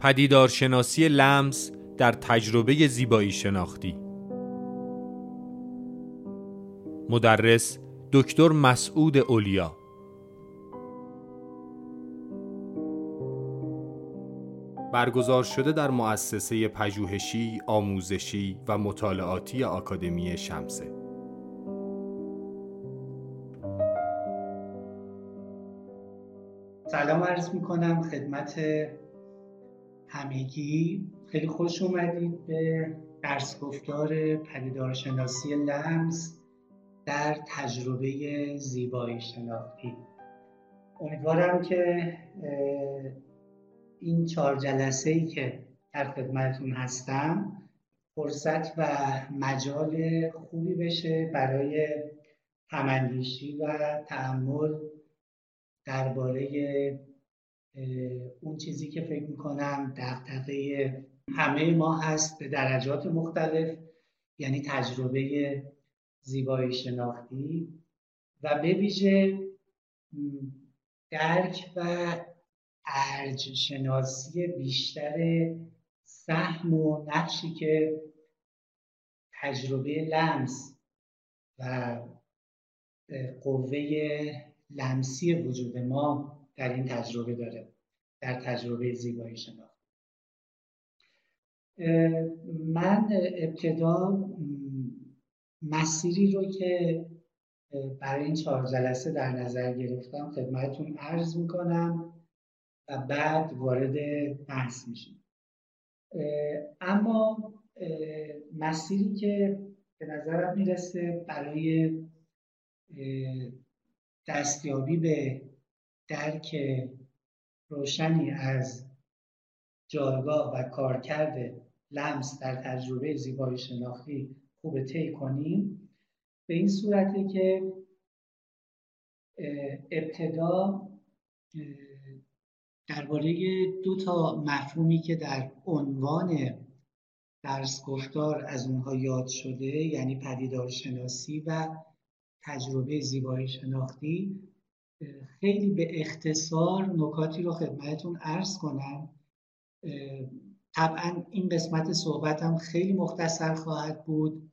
پدیدارشناسی لمس در تجربه زیبایی شناختی. مدرس دکتر مسعود اولیا. برگزار شده در مؤسسه پژوهشی، آموزشی و مطالعاتی آکادمی شمسه. سلام عرض می کنم خدمت همگی. خیلی خوش اومدید به درس گفتار پدیدارشناسی لمس در تجربه زیبایی شناختی. امیدوارم که این چهار جلسه ای که در خدمتتون هستم فرصت و مجال خوبی بشه برای هماندیشی و تعمل درباره اون چیزی که فکر می‌کنم دقدقه همه ما هست به درجات مختلف یعنی تجربه زیبایی شناختی و به ویژه درک و ارج شناسی بیشتر سهم و نقشی که تجربه لمس و قوه لمسی وجود ما در این تجربه داره در تجربه زیبایی شناخت. من ابتدا مسیری رو که برای این چهار جلسه در نظر گرفتم خدمتتون عرض می‌کنم و بعد وارد بحث میشیم. اما مسیری که به نظرم می‌رسه برای دستیابی به درک روشنی از جایگاه و کارکرد لمس در تجربه زیبایی شناختی خوب طی کنیم. به این صورته که ابتدا درباره دو تا مفهومی که در عنوان درس گفتار از اونها یاد شده یعنی پدیدار شناسی و تجربه زیبایی شناختی خیلی به اختصار نکاتی رو خدمتتون عرض کنم. طبعا این قسمت صحبتم خیلی مختصر خواهد بود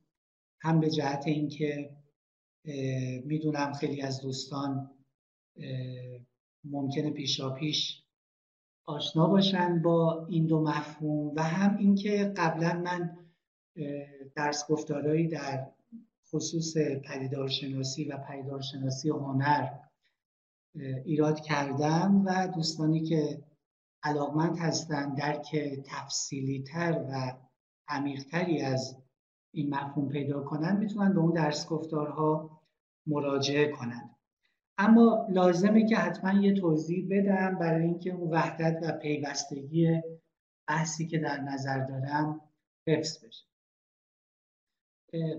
هم به جهت اینکه می‌دونم خیلی از دوستان ممکنه پیشا پیش آشنا باشن با این دو مفهوم و هم اینکه قبلا من درس گفتارهایی در خصوص پدیدارشناسی و پدیدارشناسی هنر ایراد کردم و دوستانی که علاقمند هستند درک تفصیلی تر و عمیقتری از این مفهوم پیدا کنن می‌تونن به اون درس گفتارها مراجعه کنند اما لازمه که حتما یه توضیح بدم برای اینکه اون وحدت و پیوستگی بحثی که در نظر دارم حفظ بشه.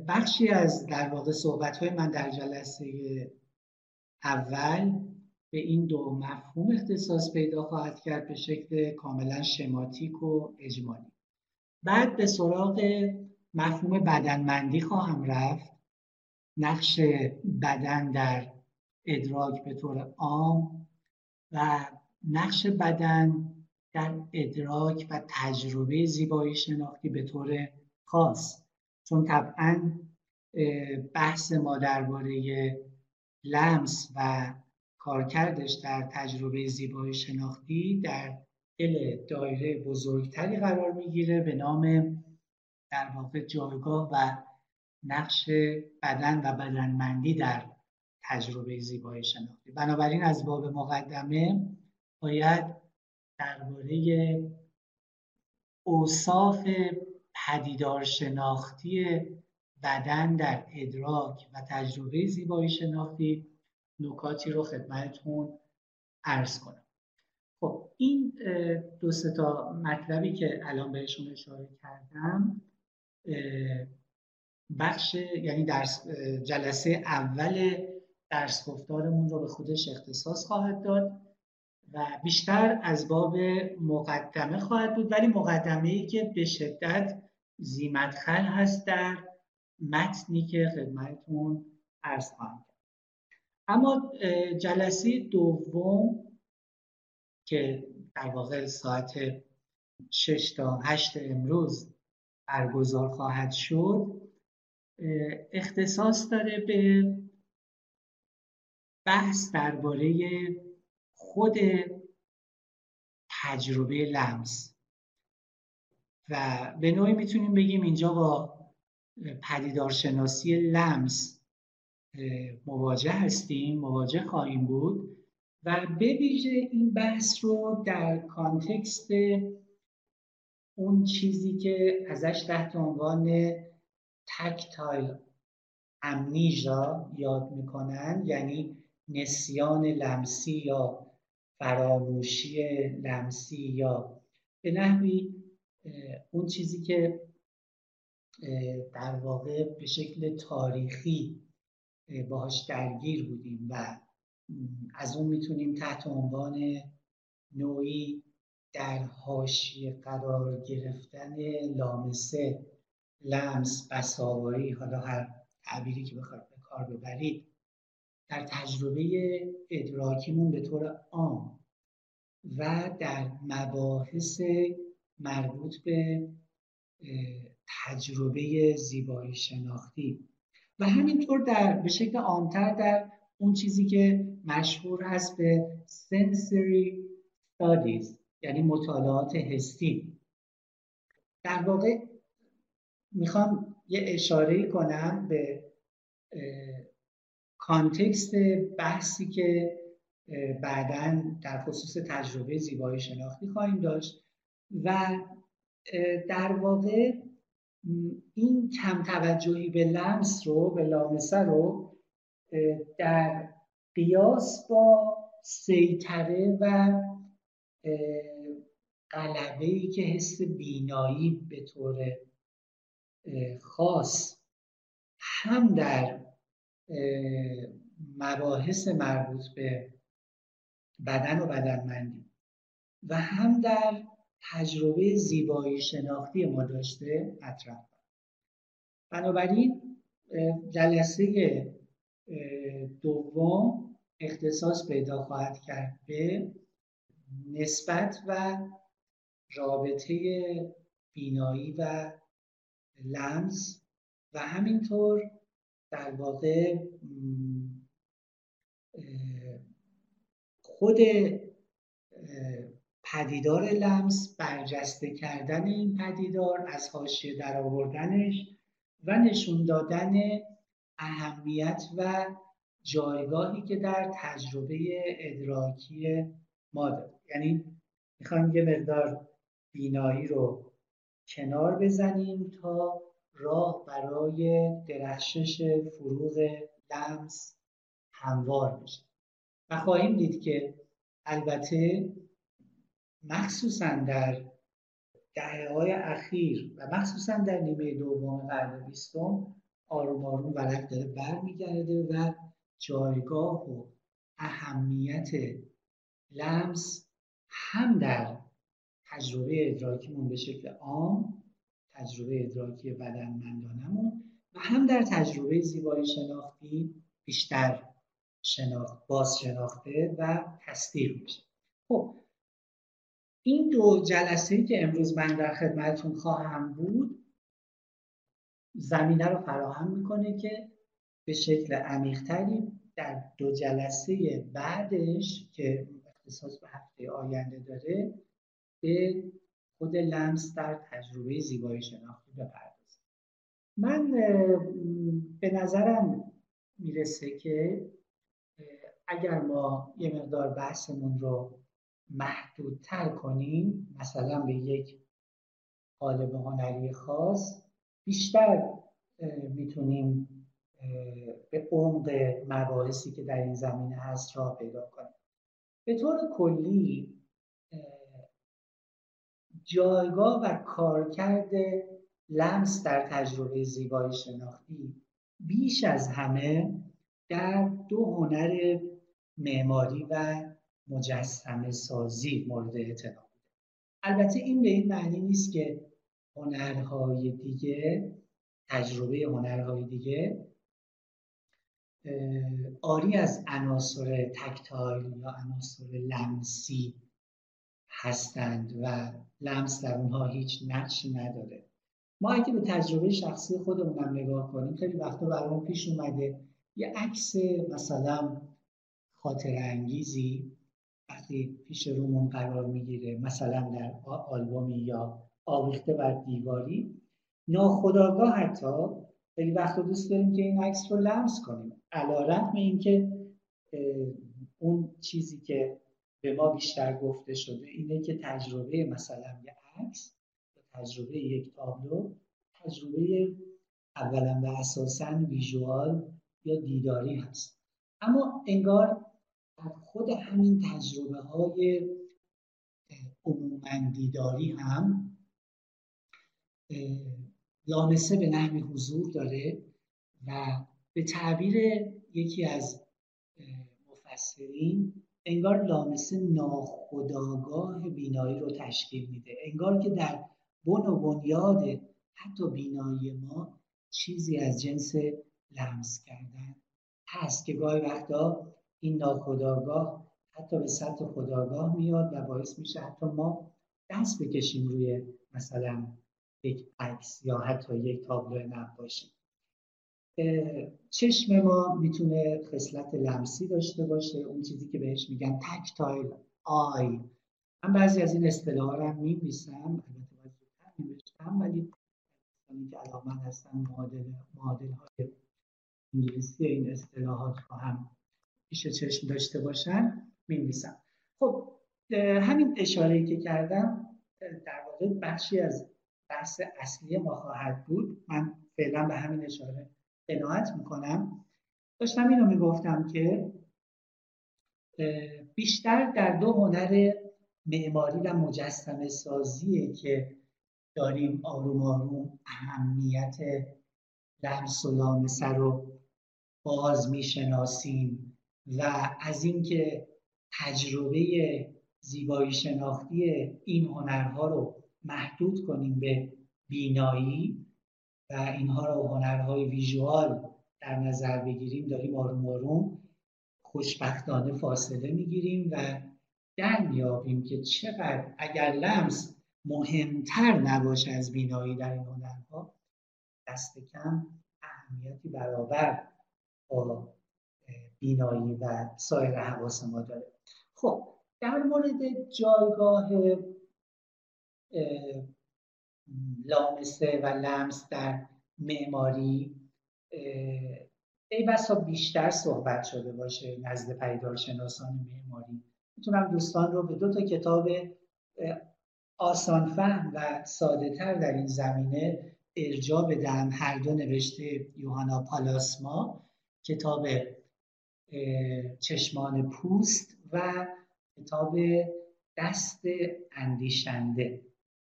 بخشی از در واقع صحبت های من در جلسه اول به این دو مفهوم اختصاص پیدا خواهد کرد به شکل کاملا شماتیک و اجمالی. بعد به سراغ مفهوم بدنمندی خواهم رفت. نقش بدن در ادراک به طور عام و نقش بدن در ادراک و تجربه زیبایی شناختی به طور خاص. چون طبعا بحث ما درباره لمس و کارکردش در تجربه زیبایی شناختی در دل دایره بزرگتری قرار می‌گیره به نام در واقع جایگاه و نقش بدن و بدنمندی در تجربه زیبایی شناختی. بنابراین از باب مقدمه باید درباره اوصاف پدیدار شناختی بدن در ادراک و تجربه زیبایی شناختی نکاتی رو خدمتتون عرض کنم. خب این دو تا مطلبی که الان بهشون اشاره کردم بخش یعنی درس جلسه اول درس گفتارمون رو به خودش اختصاص خواهد داد و بیشتر از باب مقدمه خواهد بود ولی مقدمه ای که به شدت زیمتخل هست در متنی که خدمتتون عرض خواهم اما جلسه دوم که در واقع ساعت 6 تا 8 امروز برگزار خواهد شد اختصاص داره به بحث درباره خود تجربه لمس. و به نوعی می‌تونیم بگیم اینجا با پدیدارشناسی لمس مواجه هستیم مواجه خواهیم بود و به ویژه این بحث رو در کانتکست اون چیزی که ازش تحت عنوان تکتایل امنیژا یاد می‌کنن یعنی نسیان لمسی یا فراموشی لمسی یا به نحوی اون چیزی که در واقع به شکل تاریخی باهاش درگیر بودیم و از اون می‌تونیم تحت عنوان نوعی در حاشیه قرار گرفتن لامسه لمس بساوایی حالا هر تعبیری که بخواید به کار ببرید در تجربه ادراکیمون به طور عام و در مباحث مربوط به تجربه زیبایی شناختی. و همینطور در به شکل عامتر در اون چیزی که مشهور هست به sensory studies یعنی مطالعات حسی. در واقع می‌خوام یه اشاره کنم به کانتکست بحثی که بعدا در خصوص تجربه زیبایی شناختی خواهیم داشت و در واقع این کم توجهی به لمس رو به لامسه رو در قیاس با سیطره و قلبه ای که حس بینایی به طور خاص هم در مباحث مربوط به بدن و بدنمندی و هم در تجربه زیبایی شناختی ما داشته مطرح بنابراین جلسه دوم اختصاص پیدا خواهد کرد به نسبت و رابطه بینایی و لمس و همینطور در واقع خود پدیدار لمس برجسته کردن این پدیدار از حاشیه در آوردنش و نشون دادن اهمیت و جایگاهی که در تجربه ادراکی ما داره یعنی می‌خوایم یه مقدار بینایی رو کنار بزنیم تا راه برای درخشش فروغ لمس هموار بشه. و خواهیم دید که البته مخصوصا در دهه های اخیر و مخصوصا در نیمه دوم قرن بیستم آروم آروم ورق داره برمیگرده و جایگاه و اهمیت لمس هم در تجربه ادراکیمون به شکل عام تجربه ادراکی بدنمندانمون و هم در تجربه زیبایی شناختی بیشتر شناخت باز شناخته و تصدیق میشه. خب این دو جلسه که امروز من در خدمتتون خواهم بود زمینه رو فراهم می‌کنه که به شکل عمیقتری در دو جلسه بعدش که اختصاص به هفته آینده داره به خود لمس در تجربه زیبایی شناختی بپردازم من به نظرم می‌رسه که اگر ما یه مقدار بحثمون رو محدودتر کنیم مثلا به یک قالب هنری خاص بیشتر می‌تونیم به عمق مباحثی که در این زمینه هست را پیدا کنیم. به طور کلی جایگاه و کارکرد لمس در تجربه زیبایی شناختی بیش از همه در دو هنر معماری و مجسمه سازی مورد اعتنا البته این به این معنی نیست که هنرهای دیگه تجربه هنرهای دیگه آری از عناصر تکتایل یا عناصر لمسی هستند و لمس در اونها هیچ نقشی نداره. ما اگه به تجربه شخصی خودمونم نگاه کنیم خیلی وقتا برامون پیش اومده یه عکس مثلا خاطر انگیزی وقتی پیش رومون قرار می‌گیره مثلا در آلبومی یا آویخته بر دیواری ناخداگاه حتی خیلی وقتا دوست داریم که این عکس رو لمس کنیم. علا رقم اینکه اون چیزی که به ما بیشتر گفته شده اینه که تجربه مثلا یه عکس تجربه یک تابلو تجربه اولا و اساسا ویژوال یا دیداری هست. اما انگار در خود همین تجربه های عموما دیداری هم لامسه به نحوی حضور داره و به تعبیر یکی از مفسرین انگار لامسه ناخداگاه بینایی رو تشکیل میده. انگار که در بن و بنیاد حتی بینایی ما چیزی از جنس لمس کردن هست که گاهی وقتا این ناخداگاه حتی به سطح خداگاه میاد و باعث میشه حتی ما دست بکشیم روی مثلا یک عکس یا حتی یک تابلو نقاشی. چشم ما می‌تونه خصلت لمسی داشته باشه اون چیزی که بهش میگن تکتایل آی. من بعضی از این اصطلاح رو هم میبیسم البته ولی که علامت هستن معادل, معادل های انگلیسی این اصطلاحات رو هم پیش چشم داشته باشن می‌نویسم. خب همین اشاره که کردم در واقع بخشی از بحث اصلی ما خواهد بود. من فعلا به همین اشاره قناعت می‌کنم. داشتم اینو می‌گفتم که بیشتر در دو هنر معماری و مجسمه سازیه که داریم آروم آروم اهمیت لمس و لامسه رو باز می‌شناسیم. و از اینکه تجربه زیبایی شناختی این هنرها رو محدود کنیم به بینایی و اینها رو هنرهای ویژوال در نظر بگیریم داریم آروم آروم خوشبختانه فاصله می‌گیریم و در میابیم که چقدر اگر لمس مهمتر نباشه از بینایی در این هنرها دست کم اهمیتی برابر با بینایی و سایر حواس ما داره. خب در مورد جایگاه لامسه و لمس در معماری ای بسا بیشتر صحبت شده باشه نزد پیدارشناسان معماری. می‌تونم دوستان رو به دو تا کتاب آسان فهم و ساده تر در این زمینه ارجا بدم. هر دو نوشته یوهانا پالاسما. کتاب چشمان پوست و کتاب دست اندیشنده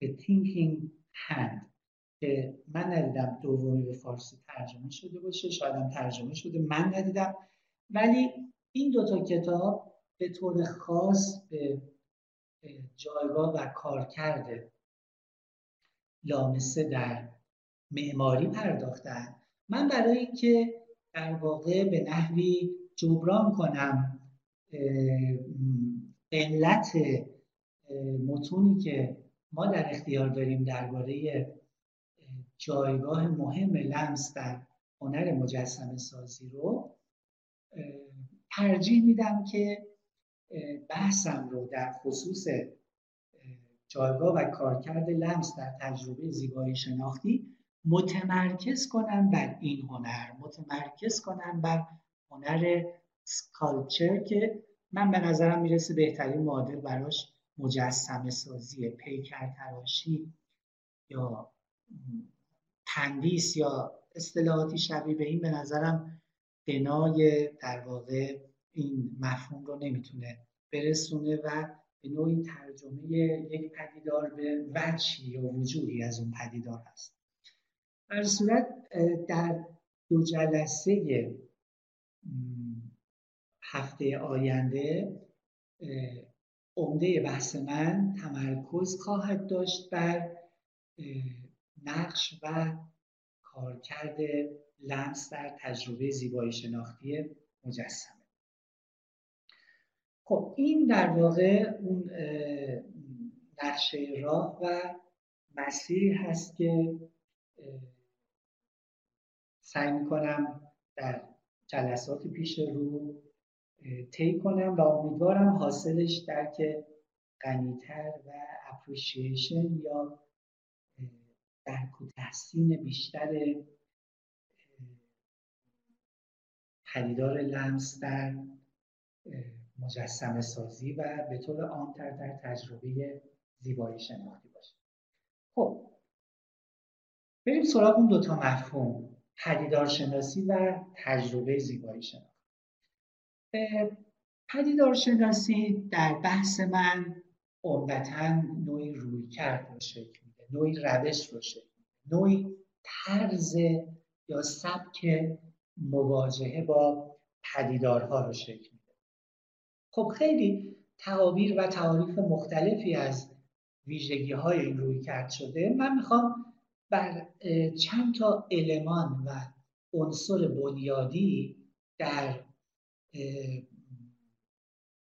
The Thinking Hand که من ندیدم دومی به فارسی ترجمه شده باشه شاید هم ترجمه شده من ندیدم. ولی این دوتا کتاب به طور خاص به جایگاه و کارکرد لامسه در معماری پرداختن. من برای اینکه در واقع به نحوی جبران کنم علت متونی که ما در اختیار داریم درباره جایگاه مهم لمس در هنر مجسم سازی رو ترجیح میدم که بحثم رو در خصوص جایگاه و کارکرد لمس در تجربه زیبایی شناختی متمرکز کنم بر این هنر متمرکز کنم بر هنر سکالچر که من به نظرم می‌رسه بهترین معادل براش مجسم سازی پیکر تراشی یا تندیس یا اصطلاحاتی شبیه به این به نظرم بنای در واقع این مفهوم رو نمی‌تونه برسونه و به نوعی ترجمه یک پدیدار به وجهی یا وجودی از اون پدیدار هست. در صورت در دو جلسه هفته آینده عمده بحث من تمرکز خواهد داشت بر نقش و کارکرد لمس در تجربه زیبایی شناختی مجسمه. خب این در واقع اون نقشه راه و مسیری هست که سعی می‌کنم در جلسات پیش رو طی کنم و امیدوارم حاصلش درک غنیتر و اپریشیشن یا درک و تحسین بیشتر پدیدار لمس در مجسم سازی و به طور عامتر در تجربه زیبایی شناختی باشه خب بریم سراغ اون دوتا مفهوم. پدیدار شناسی و تجربه زیبایی شناختی پدیدار شناسی در بحث من عمدتا نوعی روی کرد رو شکل میده نوعی روش رو شکل میده نوعی طرز یا سبک مواجهه با پدیدارها رو شکل میده. خب خیلی تعابیر و تعاریف مختلفی از ویژگی های این روی کرد شده. من می‌خوام بر چند تا المان و عنصر بنیادی در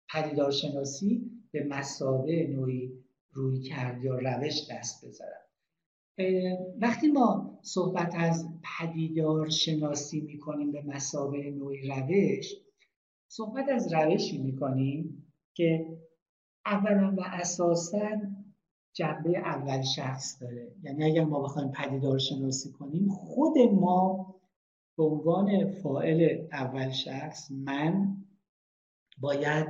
پدیدارشناسی به مسابه نوعی روی کرد یا روش دست بذارم وقتی ما صحبت از پدیدار شناسی می‌کنیم به مسابه نوعی روش صحبت از روشی می‌کنیم که اولا و اساسا جنبه اول شخص داره. یعنی اگر ما بخوایم پدیدار شناسی کنیم خود ما به عنوان فائل اول شخص من باید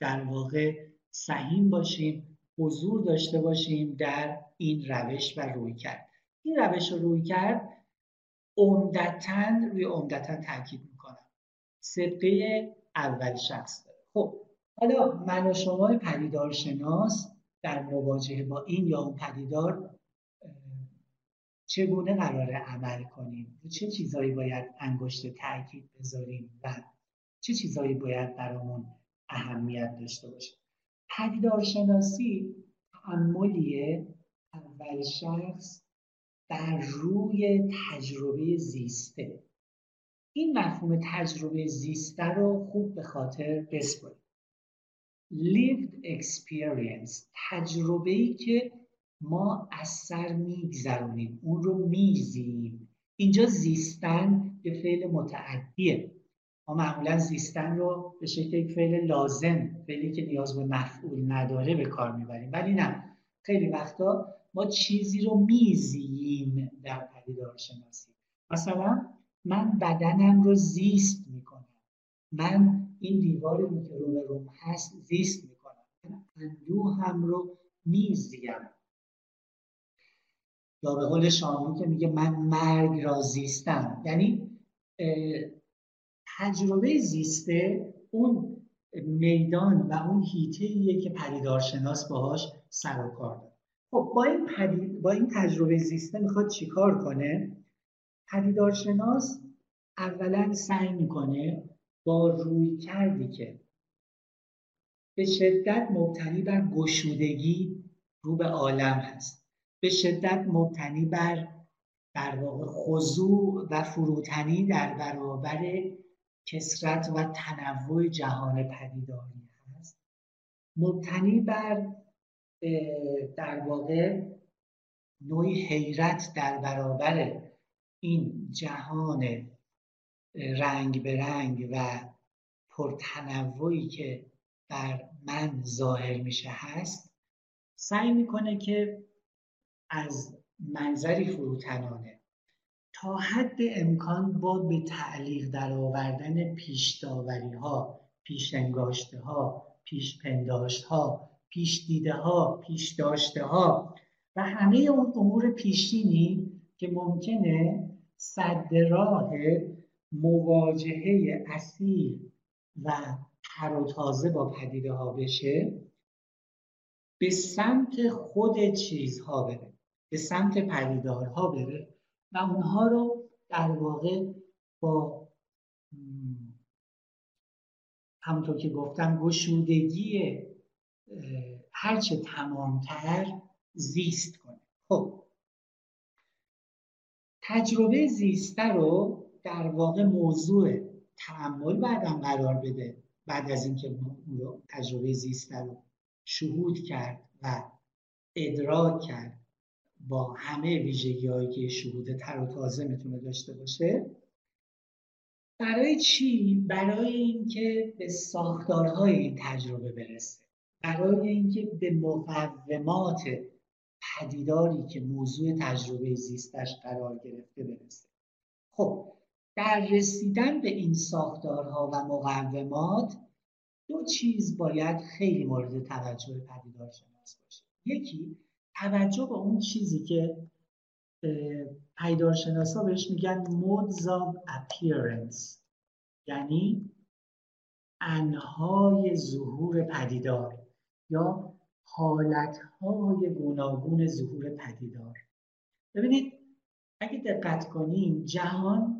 در واقع سهیم باشیم حضور داشته باشیم در این روش و روی کرد. این روش رو روی کرد عمدتا روی عمدتا تاکید می‌کنم. سبقه اول شخص داره. خب حالا من و شما پدیدار شناس در مواجهه با این یا اون پدیدار چگونه قراره عمل کنیم؟ چه چیزهایی باید انگشت تاکید بذاریم؟ و چه چیزهایی باید برامون اهمیت داشته باشه؟ پدیدار شناسی تعملیه اول شخص بر روی تجربه زیسته. این مفهوم تجربه زیسته رو خوب به خاطر بسپارید lived experience تجربه ای که ما از سر میگذرونیم اون رو میزیم اینجا زیستن به فعل متعدیه. ما معمولا زیستن رو به شکل یک فعل لازم فعلی که نیاز به مفعول نداره به کار می‌بریم. ولی نه خیلی وقتا ما چیزی رو میزییم در پدیدار شناسی. مثلا من بدنم رو زیست می‌کنم. من این دیواری رو که رو روم هست زیست می‌کنم اندوه هم رو میزیم یا به قول شاملو که میگه من مرگ را زیستم. یعنی تجربه زیسته اون میدان و اون هیته که پدیدارشناس باهاش سر و کار داره. خب با این, پدید، با این تجربه زیسته می‌خواد چیکار کنه؟ پدیدارشناس اولا سعی می‌کنه روی کردی که به شدت مبتنی بر گشودگی رو به عالم هست. به شدت مبتنی بر در واقع خضوع و فروتنی در برابر کسرت و تنوع جهان پدیداری هست. مبتنی بر در واقع نوعی حیرت در برابر این جهان رنگ به رنگ و پرتنوعی که در من ظاهر میشه هست سعی می‌کنه که از منظری فروتنانه تا حد امکان با به تعلیق در آوردن پیش داوری ها پیش انگاشته ها پیش پنداشت ها پیش دیده ها پیش داشته ها و همه اون امور پیشینی که ممکنه صد راه مواجهه اصیل و تر تازه با پدیده ها بشه به سمت خود چیزها بره به سمت پدیدارها بره و اونها رو در واقع با همونطور که گفتم گشودگی هرچه تمامتر زیست کنه. خب تجربه زیسته رو در واقع موضوع تعمل بعدم قرار بده بعد از اینکه تجربه زیسته رو شهود کرد و ادراک کرد با همه ویژگی هایی که شهود تر و تازه می‌تونه داشته باشه برای چی؟ برای اینکه به ساختارهای این تجربه برسه برای اینکه به مقومات پدیداری که موضوع تجربه زیستش قرار گرفته برسه خب در رسیدن به این ساختارها و مقومات دو چیز باید خیلی مورد توجه پدیدار شناس باشه. یکی توجه به اون چیزی که ها بهش میگن modes of appearance. یعنی انهای ظهور پدیدار یا حالتهای گوناگون ظهور پدیدار. ببینید اگه دقت کنیم جهان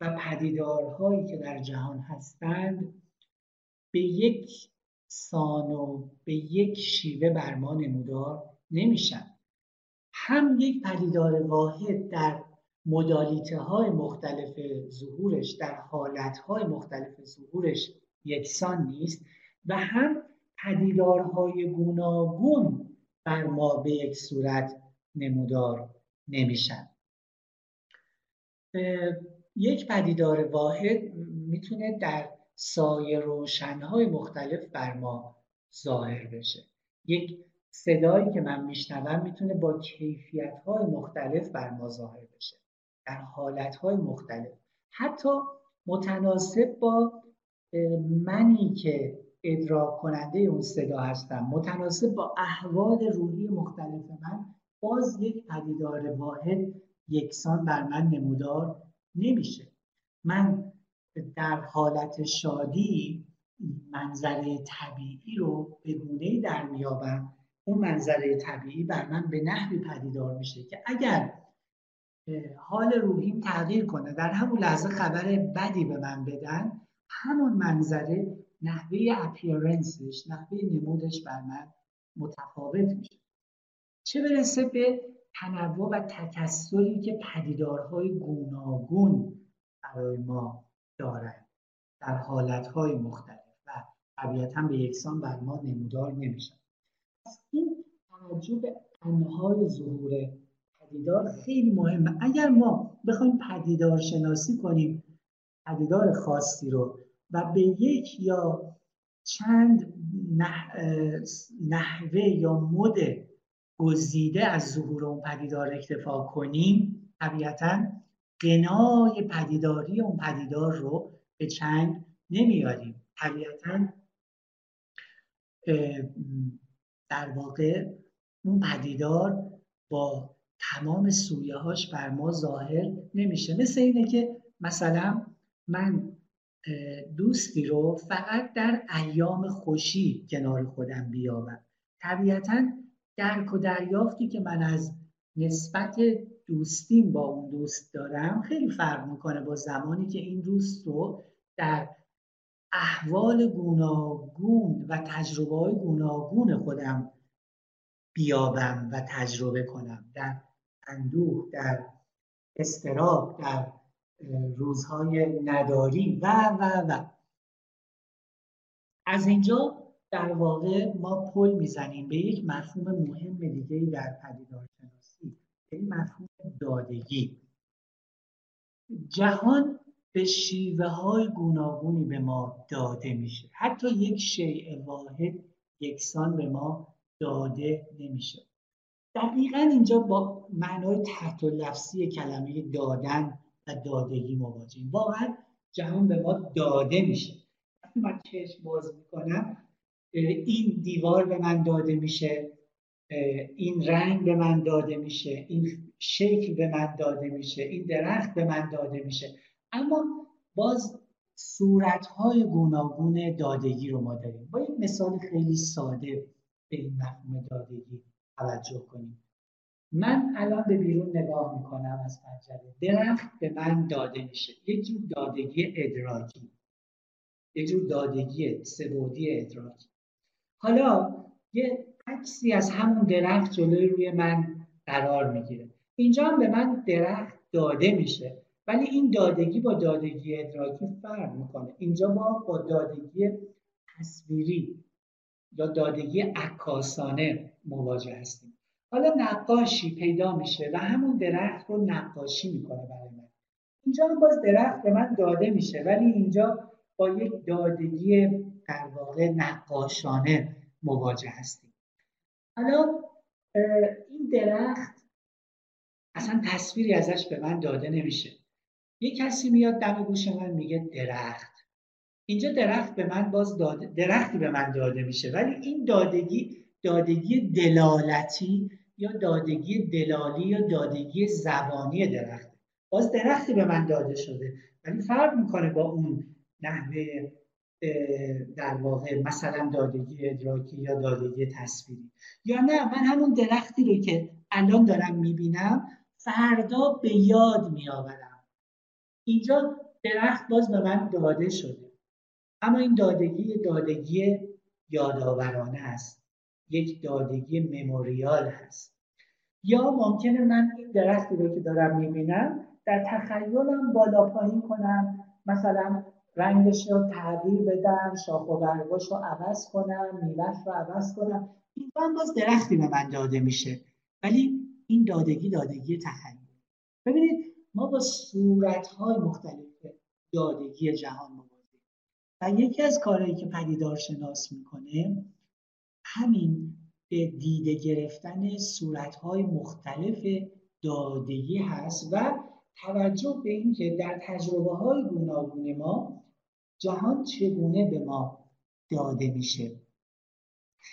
و پدیدارهایی که در جهان هستند به یک سان و به یک شیوه بر ما نمودار نمیشن. هم یک پدیدار واحد در مدالیته های مختلف ظهورش در حالت های مختلف ظهورش یکسان نیست و هم پدیدارهای گوناگون بر ما به یک صورت نمودار نمیشن. یک پدیدار واحد می‌تونه در سایه روشنهای مختلف بر ما ظاهر بشه. یک صدایی که من میشنوم می‌تونه با کیفیت های مختلف بر ما ظاهر بشه در حالت های مختلف. حتی متناسب با منی که ادراک کننده اون صدا هستم متناسب با احوال روحی مختلف من باز یک پدیدار واحد یکسان بر من نمودار نمیشه. من در حالت شادی منظره طبیعی رو به گونه در میابم اون منظره طبیعی بر من به نحوی پدیدار میشه که اگر حال روحیم تغییر کنه در همون لحظه خبر بدی به من بدن همون منظره نحوه اپیرنسش نحوه نمودش بر من متفاوت میشه. چه برسه به تنوع و تکسری که پدیدارهای گوناگون برای ما دارند در حالتهای مختلف و طبیعتا به یکسان بر ما نمودار نمیشن. این توجه به انهای ظهور پدیدار خیلی مهمه. اگر ما بخوایم پدیدار شناسی کنیم پدیدار خاصی رو و به یک یا چند نحوه یا مد گزیده از ظهور اون پدیدار اکتفا کنیم طبیعتا قنای پدیداری اون پدیدار رو به چنگ نمیاریم. طبیعتا در واقع اون پدیدار با تمام سویه هاش بر ما ظاهر نمیشه. مثل اینه که مثلا من دوستی رو فقط در ایام خوشی کنار خودم بیابم. طبیعتا درک و دریافتی که من از نسبت دوستیم با اون دوست دارم خیلی فرق می‌کنه با زمانی که این دوست رو در احوال گوناگون و تجربه های گوناگون خودم بیابم و تجربه کنم. در اندوه در استراب در روزهای نداری و و و. از اینجا در واقع ما پل می‌زنیم به یک مفهوم مهم دیگه در پدیدارشناسی به مفهوم دادگی. جهان به شیوه های گوناگونی به ما داده میشه. حتی یک شیء واحد یکسان به ما داده نمیشه. دقیقا اینجا با معنای تحت لفظی کلمه دادن و دادگی مواجهیم. واقعا جهان به ما داده میشه. وقتی من چشم باز می‌کنم این دیوار به من داده میشه این رنگ به من داده میشه این شکل به من داده میشه این درخت به من داده میشه. اما باز صورتهای گوناگون دادگی رو ما داریم. با یک مثال خیلی ساده به این مفهوم دادگی توجه کنیم. من الان به بیرون نگاه می‌کنم از پنجره. درخت به من داده میشه. یک جور دادگی ادراکی. یک جور دادگی سبودی ادراکی. حالا یه عکسی از همون درخت جلوی روی من قرار می‌گیره. اینجا هم به من درخت داده میشه ولی این دادگی با دادگی ادراکی فرق می‌کنه. اینجا با با دادگی تصویری یا دادگی عکاسانه مواجه هستیم. حالا نقاشی پیدا میشه و همون درخت رو نقاشی می‌کنه برای من. اینجا هم باز درخت به من داده میشه ولی اینجا با یک دادگی در واقع نقاشانه مواجه هستیم. حالا این درخت اصلا تصویری ازش به من داده نمیشه. یه کسی میاد دم گوش من میگه درخت. اینجا درخت به من باز داده درختی به من داده میشه. ولی این دادگی دادگی دلالتی یا دادگی دلالی یا دادگی زبانی درخت باز درختی به من داده شده. ولی فرق می‌کنه با اون نحوه در واقع مثلا دادگی ادراکی یا دادگی تصویری. یا نه من همون درختی رو که الان دارم می‌بینم فردا به یاد میآورم. اینجا درخت باز به من داده شده. اما این دادگی دادگی یادآورانه است. یک دادگی مموریال هست. یا ممکنه من این درختی رو که دارم می‌بینم در تخیلم بالا پایین کنم. مثلا رنگش رو تغییر بدم شاخ و برگاش رو عوض کنم میوهش رو عوض کنم. این هم باز درختی به من داده میشه. ولی این دادگی دادگی تخیل ببینید ما با صورت های مختلف دادگی جهان مواجهیم. و یکی از کارهایی که پدیدار شناس می‌کنه همین به دیده گرفتن صورت های مختلف دادگی هست و توجه به اینکه در تجربه های گوناگون ما جهان چگونه به ما داده میشه؟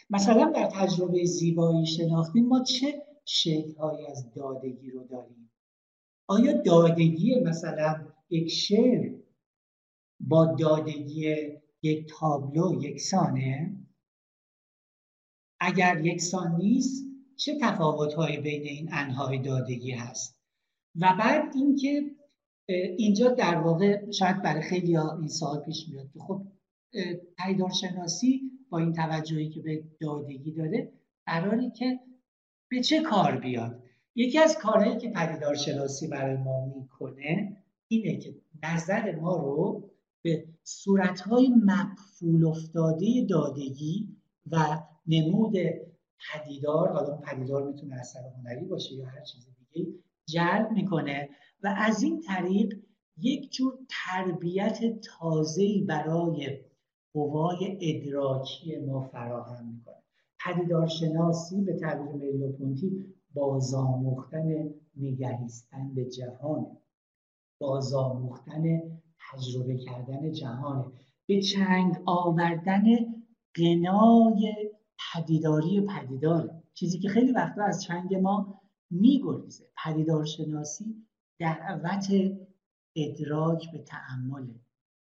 مثلا در تجربه زیبایی شناختی ما چه شکلهایی از دادگی رو داریم؟ آیا دادگی مثلا یک شعر با دادگی یک تابلو یکسانه؟ اگر یکسان نیست چه تفاوتهایی بین این انهای دادگی هست؟ و بعد اینکه اینجا در واقع شاید برای خیلی ها این سال پیش میاد که خب شناسی با این توجهی که به دادگی داره قراری که به چه کار بیاد؟ یکی از کارهایی که شناسی برای ما می‌کنه اینه که نظر ما رو به صورتهای مقفول افتاده دادگی و نمود پدیدار حالا پدیدار می‌تونه اثر هنری باشه یا هر چیز دیگه جلب می‌کنه. و از این طریق یک جور تربیت تازه‌ای برای قوای ادراکی ما فراهم می‌کنه. پدیدارشناسی به تعبیر مریلوپونتی بازآموختن نگریستن به جهان بازآموختن تجربه کردن جهانه. به چنگ آوردن غنای پدیداری پدیدار چیزی که خیلی وقتا از چنگ ما میگریزه. پدیدارشناسی دعوت ادراک به تأمله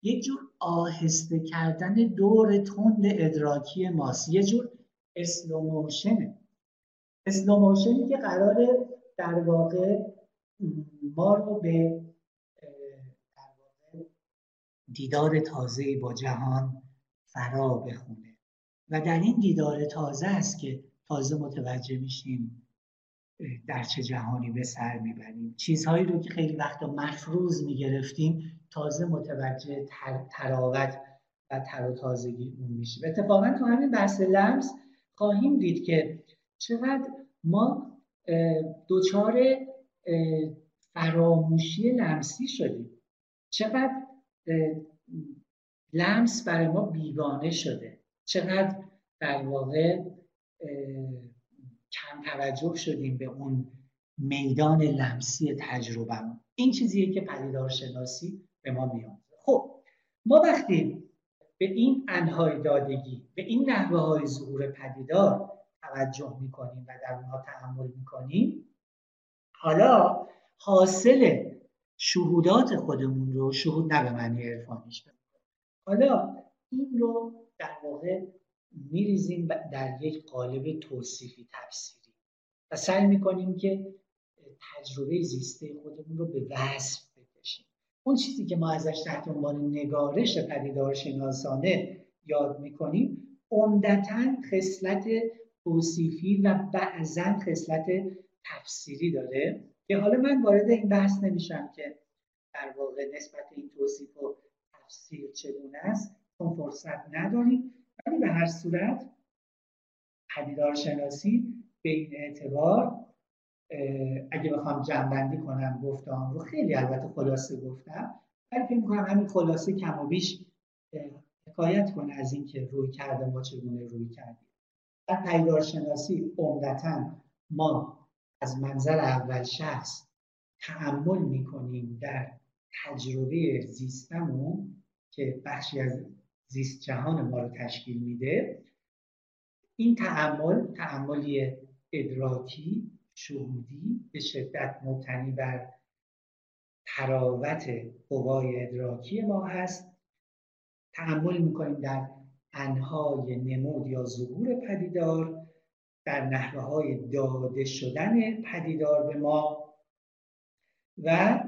یک جور آهسته کردن دور تند ادراکی ماست. یه جور slow motion ه slow motion ی که قراره در واقع ما رو به دیدار تازه با جهان فرا بخونه. و در این دیدار تازه است که تازه متوجه میشیم در چه جهانی به سر می‌بریم. چیزهایی رو که خیلی وقتا مفروض می‌گرفتیم تازه متوجه تر، تراوت و تر و تازگی اون میشیم اتفاقا تو همین بحث لمس خواهیم دید که چقدر ما دچار فراموشی لمسی شدیم. چقدر لمس برای ما بیگانه شده. چقدر در واقع توجه شدیم به اون میدان لمسی تجربه این چیزیه که پدیدار شناسی به ما میاد. خب ما وقتی به این انهای دادگی به این نحوه های ظهور پدیدار توجه می‌کنیم و در اونها تحمل می‌کنیم حالا حاصل شهودات خودمون رو شهود نه به معنی عرفانیش حالا این رو در واقع میریزیم در یک قالب توصیفی تفسیری و سعی می‌کنیم که تجربه زیسته خودمون رو به وصف بکشیم. اون چیزی که ما ازش تحت عنوان نگارش پدیدار شناسانه یاد می‌کنیم عمدتا خصلت توصیفی و بعضا خصلت تفسیری داره که حالا من وارد این بحث نمیشم که در واقع نسبت این توصیف و تفسیر چگونه است چون فرصت نداریم. ولی به هر صورت پدیدار شناسی به این اعتبار اگه بخوام جنبندی کنم گفتم رو خیلی البته خلاصه گفتم ولی فکر می‌کنم همین خلاصه کم و بیش حکایت کنه از اینکه روی کرده ما چگونه روی کردیم. در پدیدار شناسی عمدتا ما از منظر اول شخص تعمل می‌کنیم در تجربه زیستمون که بخشی از زیست جهان ما رو تشکیل میده. این تعمل تعملی ادراکی شهودی به شدت مبتنی بر تراوت قوای ادراکی ما هست. تعمل می‌کنیم در انهای نمود یا ظهور پدیدار در نحوه های داده شدن پدیدار به ما و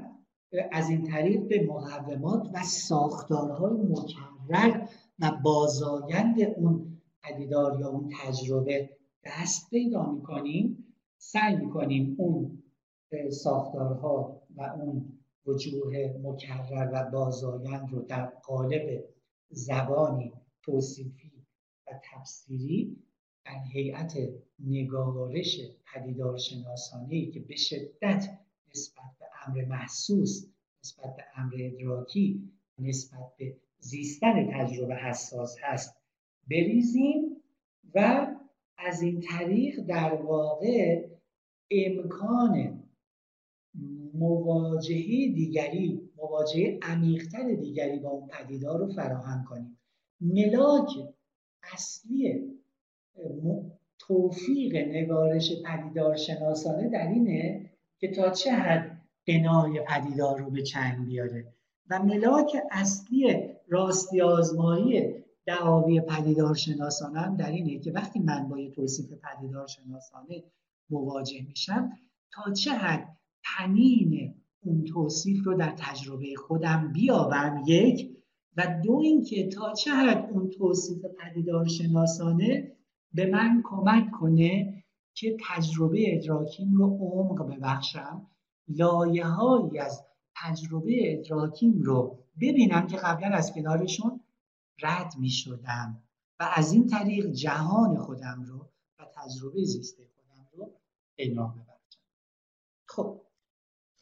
از این طریق به مقومات و ساختارهای مکرر و بازایند اون پدیدار یا اون تجربه دست پیدا می‌کنیم سعی می‌کنیم اون ساختارها و اون وجوه مکرر و بازایند رو در قالب زبانی توصیفی و تفسیری در هیئت نگارش پدیدار شناسانه که به شدت نسبت به امر محسوس نسبت به امر ادراکی نسبت به زیستن تجربه حساس هست بریزیم و از این طریق در واقع امکان مواجهه دیگری مواجهه عمیقتر دیگری با اون پدیدار رو فراهم کنیم. ملاک اصلی توفیق نگارش پدیدار شناسانه در اینه که تا چه حد قنای پدیدار رو به چنگ بیاره. و ملاک اصلی راستی آزمایی دعاوی پدیدار شناسانه در اینه که وقتی من با یه توصیف پدیدار شناسانه مواجه میشم تا چه حد تنین اون توصیف رو در تجربه خودم بیابم یک و دو اینکه تا چه حد اون توصیف پدیدار شناسانه به من کمک کنه که تجربه ادراکیم رو عمق ببخشم لایه از تجربه ادراکیم رو ببینم که قبلا از کنارشون رد می شدم و از این طریق جهان خودم رو و تجربه زیسته خودم رو پیدا ببرم خب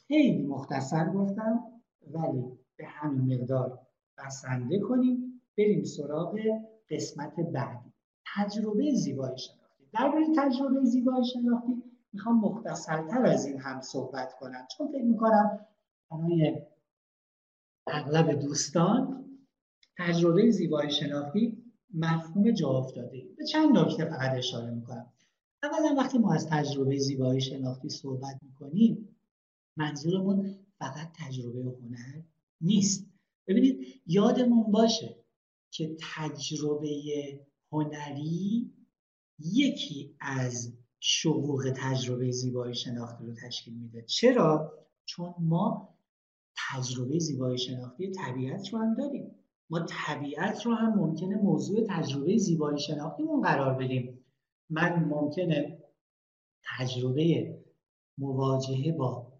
خیلی مختصر گفتم ولی به همین مقدار بسنده کنیم بریم سراغ قسمت بعدی. تجربه زیبایی شناختی. درباره تجربه زیبایی شناختی می‌خوام مختصرتر از این هم صحبت کنم چون فکر می‌کنم برای اغلب دوستان تجربه زیبایی شناختی مفهوم جا افتاده. به چند نکته فقط اشاره می‌کنم. اولا وقتی ما از تجربه زیبایی شناختی صحبت می‌کنیم منظورمون فقط تجربه هنر نیست. ببینید یادمون باشه که تجربه هنری یکی از شقوق تجربه زیبایی شناختی رو تشکیل میده. چرا؟ چون ما تجربه زیبایی شناختی طبیعت رو هم داریم. ما طبیعت رو هم ممکنه موضوع تجربه زیبایی شناختیمون قرار بدیم. من ممکنه تجربه مواجهه با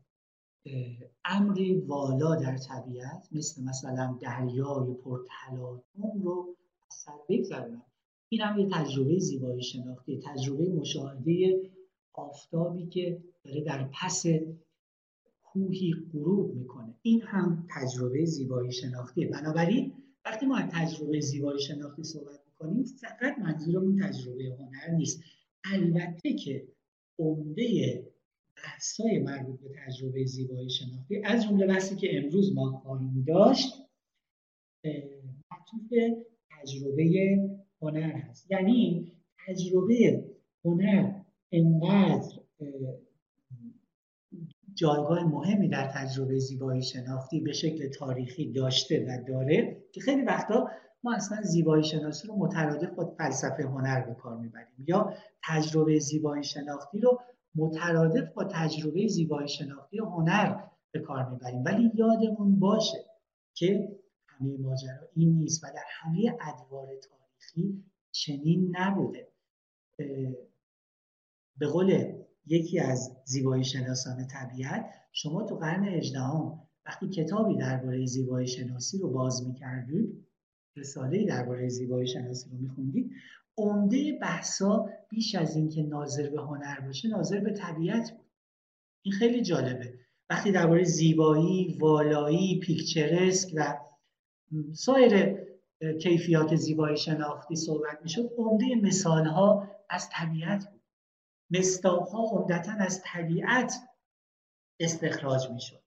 امری والا در طبیعت مثل مثلا دریای پرتلاطم رو از سر بگذرونم. این هم یه تجربه زیبایی شناختی تجربه مشاهده آفتابی که داره در پس کوهی غروب می‌کنه. این هم تجربه زیبایی شناختی. بنابراین وقتی ما از تجربه زیبایی شناختی صحبت می‌کنیم فقط منظورمون تجربه هنر نیست. البته که عمده بحثای مربوط به تجربه زیبایی شناختی از جمله بحثی که امروز ما خواهیم داشت معطوف تجربه هنر هست. یعنی تجربه هنر انقدر جایگاه مهمی در تجربه زیبایی شناختی به شکل تاریخی داشته و داره که خیلی وقتا ما اصلا زیبایی شناسی رو مترادف با فلسفه هنر به کار می‌بریم یا تجربه زیبایی شناختی رو مترادف با تجربه زیبایی شناختی هنر به کار می‌بریم. ولی یادمون باشه که همه ماجرا این نیست و در همه ادوار تاریخی چنین نبوده. به قول یکی از زیبایی شناسان طبیعت شما تو قرن هجدهم وقتی کتابی درباره زیبایی شناسی رو باز می‌کردید رساله درباره زیبایی شناسی رو میخوندید عمده بحثا بیش از اینکه ناظر به هنر باشه ناظر به طبیعت بود. این خیلی جالبه. وقتی درباره زیبایی، والایی، پیکچرسک و سایر کیفیات زیبایی شناختی صحبت می‌شد عمده مثال ها از طبیعت مستاق ها عمدتا از طبیعت استخراج می‌شد.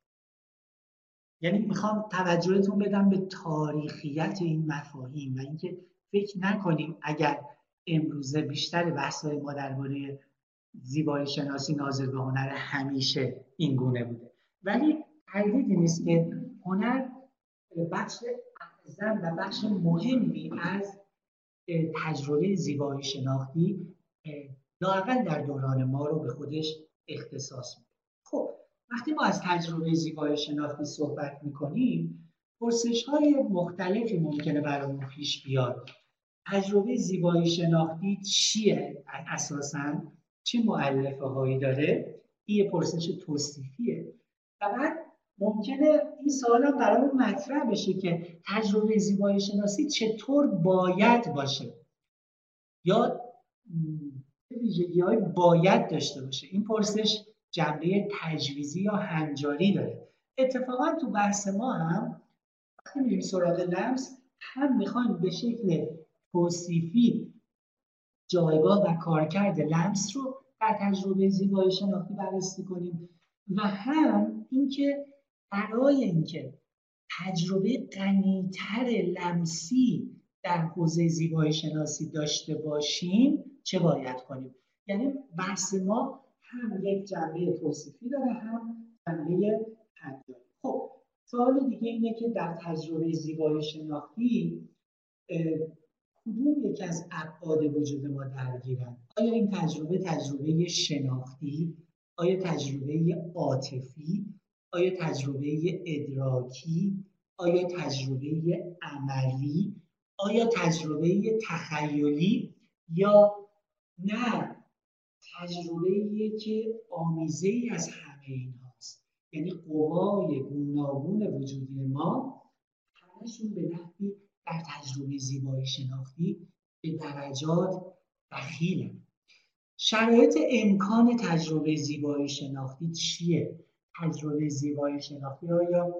یعنی می‌خوام توجهتون بدم به تاریخیت این مفاهیم و اینکه فکر نکنیم اگر امروزه بیشتر بحث‌های ما درباره زیبایی شناسی ناظر به هنر همیشه این گونه بوده. ولی تردیدی نیست که هنر بخش اعظم و بخش مهمی از تجربه زیبایی شناختی لاقل در دوران ما رو به خودش اختصاص میده. خب وقتی ما از تجربه زیبایی شناختی صحبت می‌کنیم پرسش های مختلفی ممکنه برامون پیش بیاد. تجربه زیبایی شناختی چیه اساسا؟ چه معلفه هایی داره؟ این پرسش توصیفیه. و بعد ممکنه این سوال هم برامون مطرح بشه که تجربه زیبایی شناسی چطور باید باشه؟ یا ویژگی های باید داشته باشه. این پرسش جنبه تجویزی یا هنجاری داره. اتفاقا تو بحث ما هم وقتی میریم سراغ لمس هم می‌خوایم به شکل توصیفی جایگاه و کارکرد لمس رو در تجربه زیبایی شناختی بررسی کنیم و هم اینکه برای اینکه تجربه غنیتر لمسی در حوزه زیبایی شناسی داشته باشیم چه باید کنیم. یعنی بحث ما هم یک جنبه توصیفی داره هم جنبه هنجاری خب سوال دیگه اینه که در تجربه زیبایی شناختی کدوم یکی از ابعاد وجود ما درگیرن؟ آیا این تجربه تجربه شناختی؟ آیا تجربه عاطفی؟ آیا تجربه ادراکی؟ آیا تجربه عملی؟ آیا تجربه تخیلی؟ یا نه تجربه که آمیزه ای از همه این هاست یعنی قوای گوناگون وجودی ما همشون به نحوی در تجربه زیبایی شناختی به درجات دخیلن شرایط امکان تجربه زیبایی شناختی چیه؟ تجربه زیبایی شناختی آیا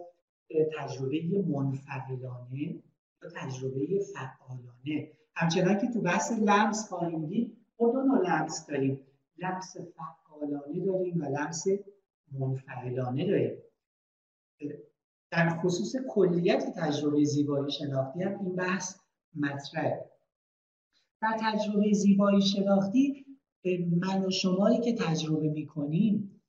تجربه منفعلانه یا تجربه فعالانه؟ همچنان که تو بحث لمس خواهیم دید ما دو نوع لمس داریم. لمس فعالانه داریم و لمس منفعلانه داریم. در خصوص کلیت تجربه زیبایی شناختی هم این بحث مطرحه. در تجربه زیبایی شناختی من و شمایی که تجربه می‌کنیم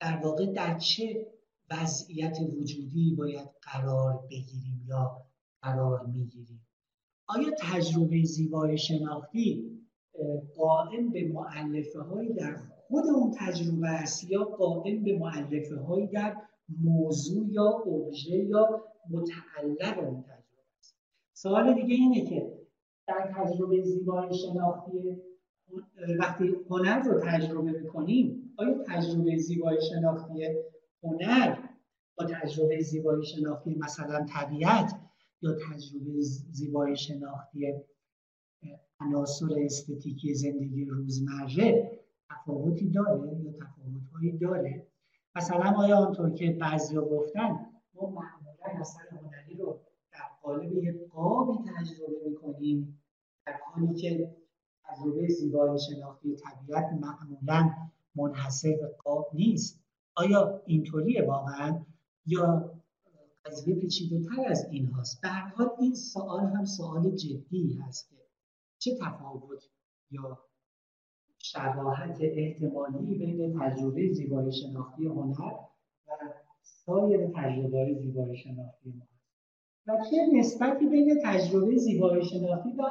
در واقع در چه وضعیت وجودی باید قرار بگیریم یا قرار می‌گیریم؟ آیا تجربه زیبای شناختی قائم به معلفه هایی در خود اون تجربه است یا قائم به معلفه هایی در موضوع یا ابژه یا متعلق اون تجربه است؟ سوال دیگه اینه که در تجربه زیبای شناختی وقتی هنر رو تجربه می‌کنیم آیا تجربه زیبای شناختی هنر با تجربه زیبایی شناختی مثلا طبیعت یا تجربه زیبایی شناختی عناصر استتیکی زندگی روزمره تفاوتی داره یا تفاوتهایی داره؟ مثلا آیا آنطور که بعضیا گفتن ما معمولا اثر هنری رو در قالب یک قابی تجربه می‌کنیم در حالی که تجربه زیبایی شناختی طبیعت معمولا منحصر به قاب نیست. آیا اینطوریه واقعا؟ یا قضیه پیچیده تر از این هاست. به این سوال هم سوال جدی هست که چه تفاوت یا شباهت احتمالی بین تجربه زیبایی شناختی هنر و سایر تجربه زیبایی شناختی ما و چه نسبتی بین تجربه زیبایی شناختی و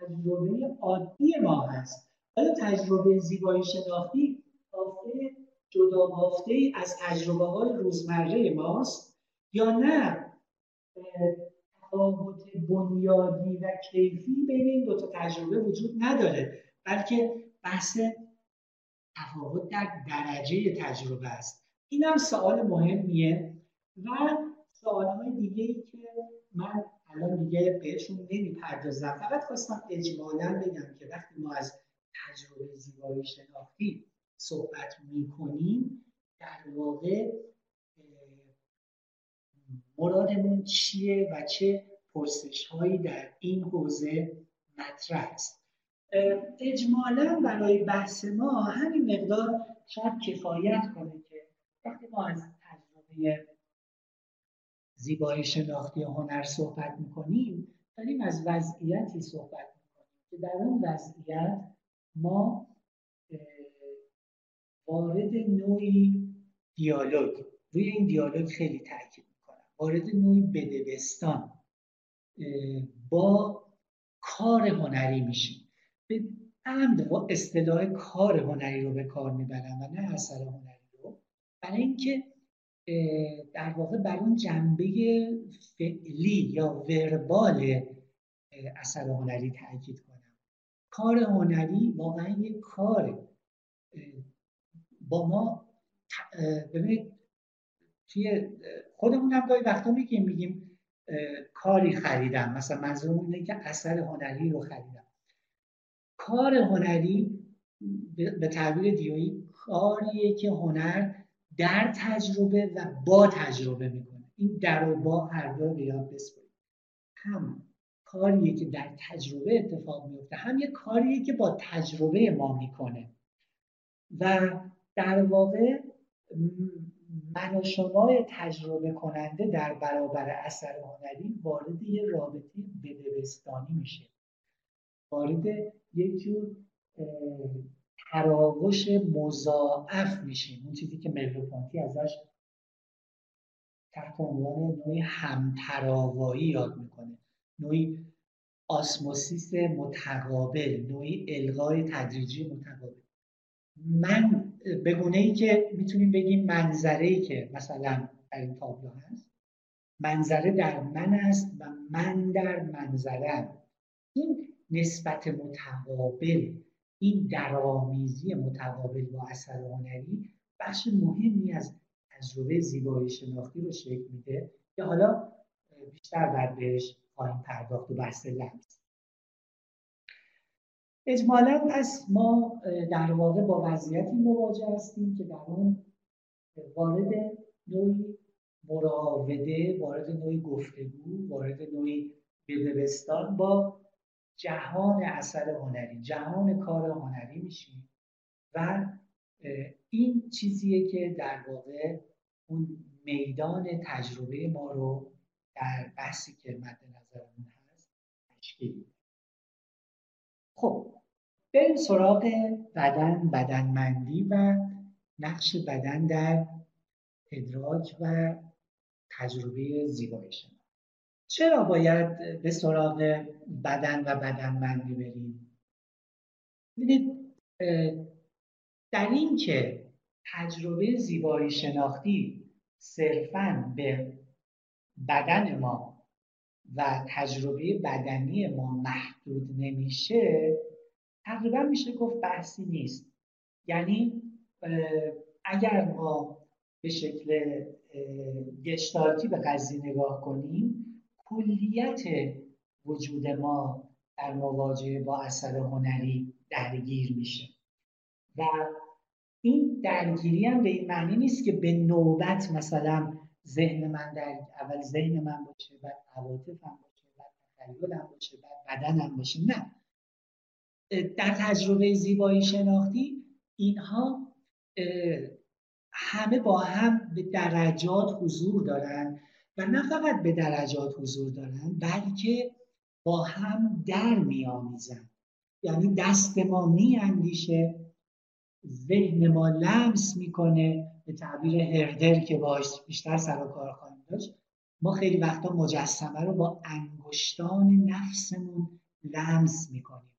تجربه عادی ما هست؟ آیا تجربه زیبایی شناختی بافته جدا بافته از تجربه های روزمره ماست؟ یا نه؟ تفاوت بنیادی و کیفی بین این دو تا تجربه وجود نداره بلکه بحث تفاوت در درجه تجربه است. این هم سوال مهمیه و سوال های دیگه ای که من الان دیگه بهشون نمی‌پردازم. فقط خواستم اجمالا بگم که وقتی ما از تجربه زیبایی شناختی صحبت می‌کنیم در واقع مرادمون چیه و چه پرسش هایی در این حوزه مطرح است؟ اجمالا برای بحث ما همین مقدار شاید کفایت کنه که وقتی ما از تجربه زیبایی شناختی هنر صحبت می‌کنیم داریم از وضعیتی صحبت می‌کنیم که در اون وضعیت ما وارد نوعی دیالوگ. روی این دیالوگ خیلی تاکید وارد نوعی بدبستان با کار هنری میشیم. به عمد با اصطلاح کار هنری رو به کار می‌برم و نه اثر هنری رو. برای اینکه در واقع بر اون جنبه فعلی یا وربال اثر هنری تاکید کنم. کار هنری واقعا یک کار با ما ببینید توی خودمون هم گاهی وقتا میگیم میگیم کاری خریدم. مثلا منظورم اینه که اثر هنری رو خریدم. کار هنری به تعبیر دیویی کاریه که هنر در تجربه و با تجربه می‌کنه. این در و با هر دو به یاد هم کاریه که در تجربه اتفاق میفته هم یه کاریه که با تجربه ما می‌کنه. و در واقع من و شما تجربه کننده در برابر اثر هنری وارد یه رابطه بدبستانی میشه وارد یک جور تراوش مضاعف میشیم. اون چیزی که ملوپانتی ازش تحت عنوان نوعی همتراوایی یاد می‌کنه. نوعی آسموسیس متقابل نوعی الغای تدریجی متقابل. من به ای که می‌تونیم بگیم منظره ای که مثلا در این تابلو هست. منظره در من است و من در منظره این نسبت متقابل این درآمیزی متقابل با اثر هنری بخش مهمی از تجربه زیبایی شناختی رو شکل میده که حالا بیشتر بعد بهش خواهیم پرداخت و بحث لمس. اجمالا پس ما در واقع با وضعیتی مواجه هستیم که در اون وارد نوعی مراوده وارد نوعی گفتگو وارد نوعی بدبستان با جهان اثر هنری جهان کار هنری میشیم و این چیزیه که در واقع اون میدان تجربه ما رو در بحثی که مد نظرمون هست تشکیل خب بریم سراغ بدن بدنمندی و نقش بدن در ادراک و تجربه زیبایی چرا باید به سراغ بدن و بدنمندی بریم؟ ببینید در این که تجربه زیبایی شناختی صرفا به بدن ما و تجربه بدنی ما محدود نمیشه تقریبا میشه گفت بحثی نیست. یعنی اگر ما به شکل گشتالتی به قضیه نگاه کنیم کلیت وجود ما در مواجهه با اثر هنری درگیر میشه. و این درگیری هم به این معنی نیست که به نوبت مثلا ذهن من در اول ذهن من باشه بعد عواطفم باشه بعد تخیلم باشه بعد بدنم باشه. نه. در تجربه زیبایی شناختی اینها همه با هم به درجات حضور دارن و نه فقط به درجات حضور دارن بلکه با هم در میآمیزن. یعنی دست ما میاندیشه ذهن ما لمس می‌کنه به تعبیر هردر که باش بیشتر سر و کار خواهیم داشت. ما خیلی وقتا مجسمه رو با انگشتان نفسمون لمس می‌کنیم.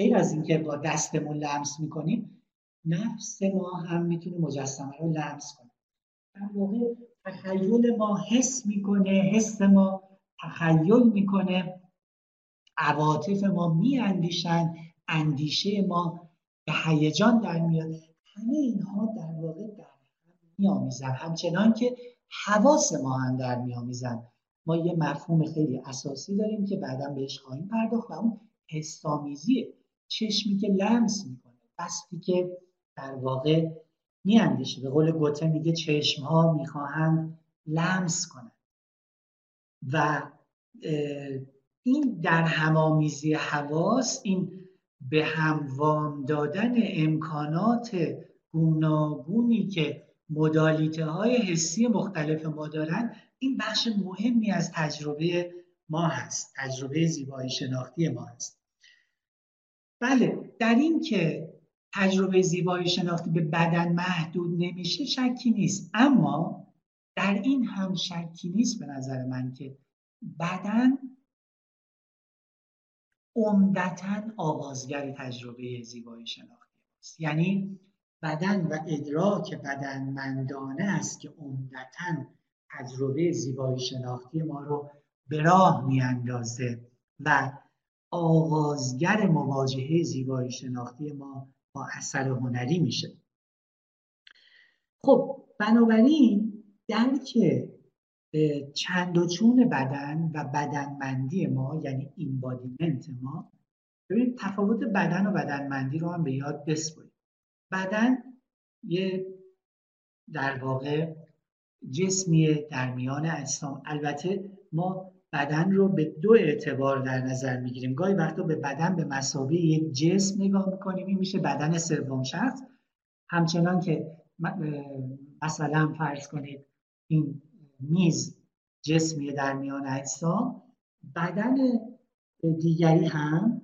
غیر از اینکه با دستمون لمس می‌کنیم نفس ما هم می‌تونه مجسمه رو لمس کنه. در واقع تخیل ما حس می‌کنه حس ما تخیل می‌کنه. عواطف ما میاندیشن اندیشه ما به هیجان در میاد. همه اینها در واقع در هم میآمیزن. همچنان که حواس ما هم در میآمیزن. ما یه مفهوم خیلی اساسی داریم که بعدا بهش خواهیم پرداخت و اون حسامیزیه چشمی که لمس می‌کنه دستی که در واقع میاندیشه. به قول گوته میگه چشم ها می‌خواهند لمس کنند. و این در همامیزی حواس این به هم وام دادن امکانات گوناگونی که مدالیته های حسی مختلف ما دارن این بخش مهمی از تجربه ما هست. تجربه زیبایی شناختی ما هست. بله در این که تجربه زیبایی شناختی به بدن محدود نمیشه شکی نیست. اما در این هم شکی نیست به نظر من که بدن عمدتا آغازگر تجربه زیبایی شناختی است یعنی بدن و ادراک بدنمندانه است که عمدتا تجربه زیبایی شناختی ما رو به راه میاندازه و آغازگر مواجهه زیبایی شناختی ما با اثر هنری میشه. خب بنابراین درک چند و چون بدن و بدنمندی ما یعنی اینبادیمنت ما ببینید تفاوت بدن و بدنمندی رو هم به یاد بسپرید. بدن یه در واقع جسمیه در میان اجسام البته ما بدن رو به دو اعتبار در نظر می‌گیریم. گاهی وقتا به بدن به مسابقه یک جسم نگاه می‌کنیم. این میشه بدن سوم شخص. همچنان که مثلا فرض کنید این میز جسمی در میان اجسام بدن دیگری هم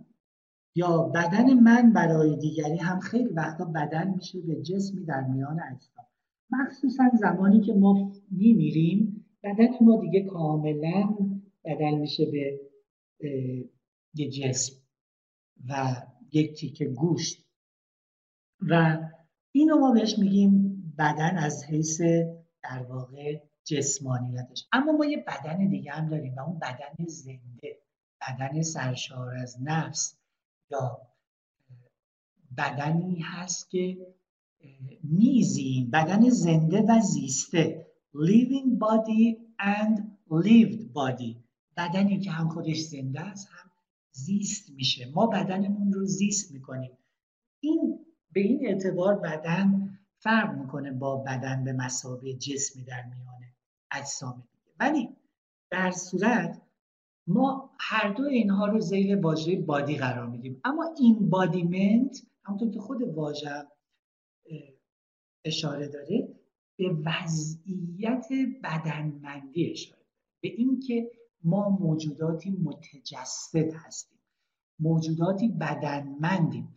یا بدن من برای دیگری هم خیلی وقتا بدن میشه به جسمی در میان اجسام. مخصوصا زمانی که ما میمیریم بدن ما دیگه کاملا بدل میشه به یه جسم و یک تیکه گوشت. و اینو ما بهش میگیم بدن از حیث در واقع جسمانیتش. اما ما یه بدن دیگه هم داریم و اون بدن زنده بدن سرشار از نفس یا بدنی هست که میزیم. بدن زنده و زیسته. Living body and lived body. بدنی که هم خودش زنده است هم زیست میشه. ما بدنمون رو زیست می‌کنیم. این به این اعتبار بدن فرق می‌کنه با بدن به مسابه جسمی در میان اجسام دیگه. ولی در صورت ما هر دو اینها رو زیر واژه بادی قرار میدیم. اما این بادیمنت همونطور که خود واژه اشاره داره به وضعیت بدنمندی اشاره به اینکه ما موجوداتی متجسد هستیم. موجوداتی بدنمندیم.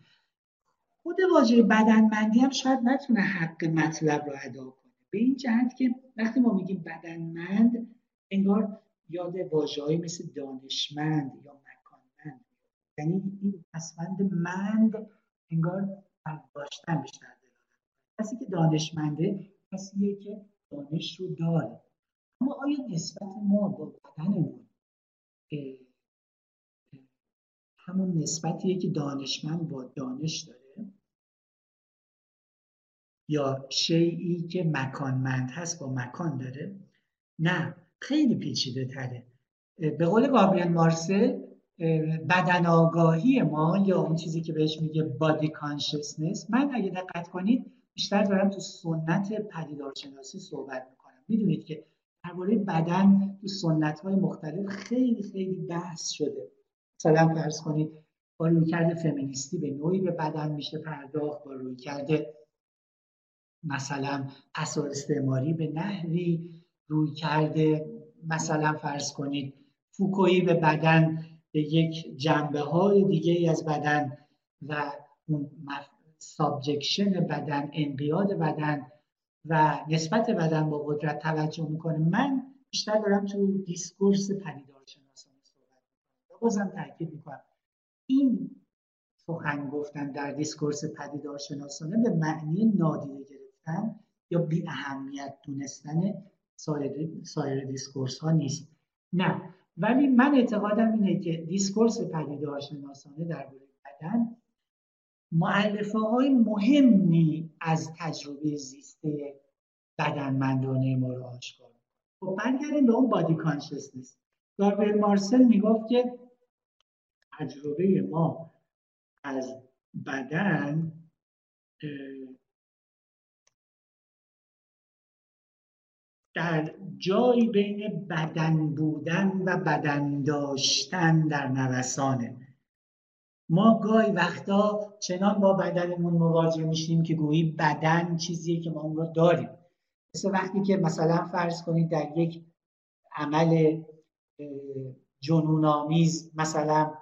خود واژه بدنمندی هم شاید نتونه حق مطلب رو ادا کنه. به این جهت که وقتی ما میگیم بدنمند انگار یاد واژههایی مثل دانشمند یا مکانمند. یعنی این پسوند مند انگار داشتن بیشتر دلالت کسی که دانشمنده کسیه که دانش رو داره. اما آیا نسبت ما با بدنمون همون نسبتیه که دانشمند با دانش داره؟ یا شیعی که مکانمند هست با مکان داره؟ نه خیلی پیچیده تره. به قول گابریل مارسل بدن آگاهی ما یا اون چیزی که بهش میگه بادی کانشسنس من اگه دقت کنید بیشتر دارم تو سنت پدیدارشناسی صحبت می‌کنم. می‌دونید که درباره بدن تو سنت های مختلف خیلی خیلی بحث شده. مثلا فرض کنید با روی کرده فمینیستی به نوعی به بدن میشه پرداخت با روی کرده مثلا پسا استعماری به نحوی روی کرده مثلا فرض کنید فوکویی به بدن به یک جنبه های دیگه ای از بدن و اون subjection بدن انقیاد بدن و نسبت بدن با قدرت توجه می‌کنه. من بیشتر دارم تو discourse پدیدارشناسانه صحبت می‌کنم. بازم تاکید می‌کنم. این سخن گفتن در discourse پدیدارشناسانه به معنی نادیده گرفتن یا بی اهمیت دونستن سایر, discourse ها نیست. نه. ولی من اعتقادم اینه که discourse پدیدارشناسانه درباره بدن مؤلفه های مهمی از تجربه زیسته بدنمندانه ما رو آشکار خب برگردیم به اون body consciousness گابریل مارسل می‌گفت که تجربه ما از بدن در جایی بین بدن بودن و بدن داشتن در نوسانه. ما گاهی وقتا چنان با بدنمون مواجه میشیم که گویی بدن چیزیه که ما اون رو داریم. مثل وقتی که مثلا فرض کنید در یک عمل جنونآمیز مثلا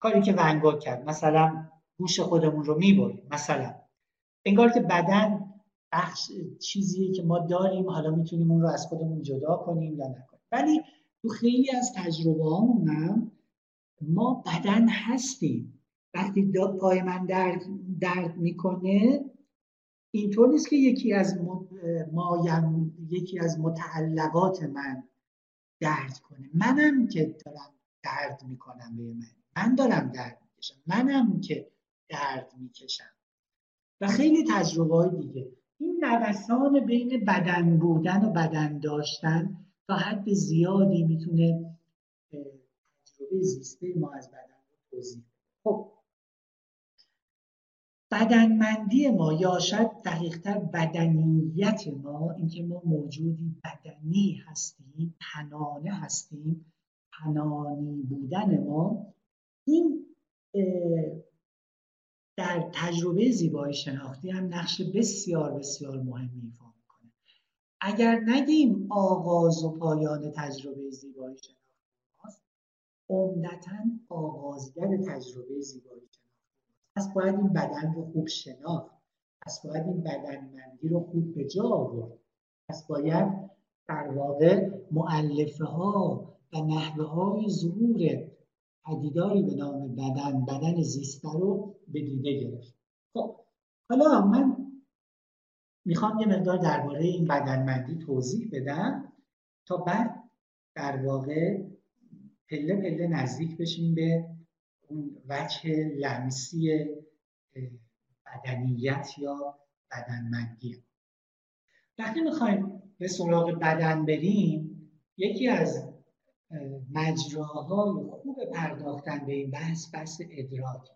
کاری که ونگا کرد مثلا گوش خودمون رو می‌بریم مثلا. انگار که بدن بخش چیزیه که ما داریم حالا می‌تونیم اون رو از خودمون جدا کنیم یا نکنیم. ولی تو خیلی از تجربه هم ما بدن هستیم. وقتی پای من درد, درد می‌کنه اینطور نیست که یکی از مایم یکی از متعلقات من درد کنه. منم که دارم درد می‌کنم به من. من دارم درد می‌کشم. منم که درد می‌کشم. و خیلی تجربه های دیگه. این نوسان بین بدن بودن و بدن داشتن تا حد زیادی می‌تونه تجربه زیسته ما از بدن رو توضیح خب. بدنمندی ما یا شاید دقیقتر بدنیت ما اینکه ما موجودی بدنی هستیم تنانه هستیم تنانی بودن ما این در تجربه زیبایی شناختی هم نقش بسیار بسیار مهمی ایفا می‌کنه. اگر نگیم آغاز و پایان تجربه زیبایی شناختی عمدتا آغازگر تجربه زیبایی شناختی پس باید این بدن رو خوب شناخت. پس باید این بدنمندی رو خوب به جا آورد. پس باید در واقع معلفه ها و نحوه های ظهور پدیداری به نام بدن بدن زیسته رو به دیده گرفت. خب حالا من می‌خوام یه مقدار درباره این بدنمندی توضیح بدم تا بعد در واقع پله پله نزدیک بشیم به اون وجه لمسی بدنیت یا بدنمندی. وقتی می‌خوایم به سراغ بدن بریم یکی از مجراهای خوب پرداختن به این بحث بحث ادراک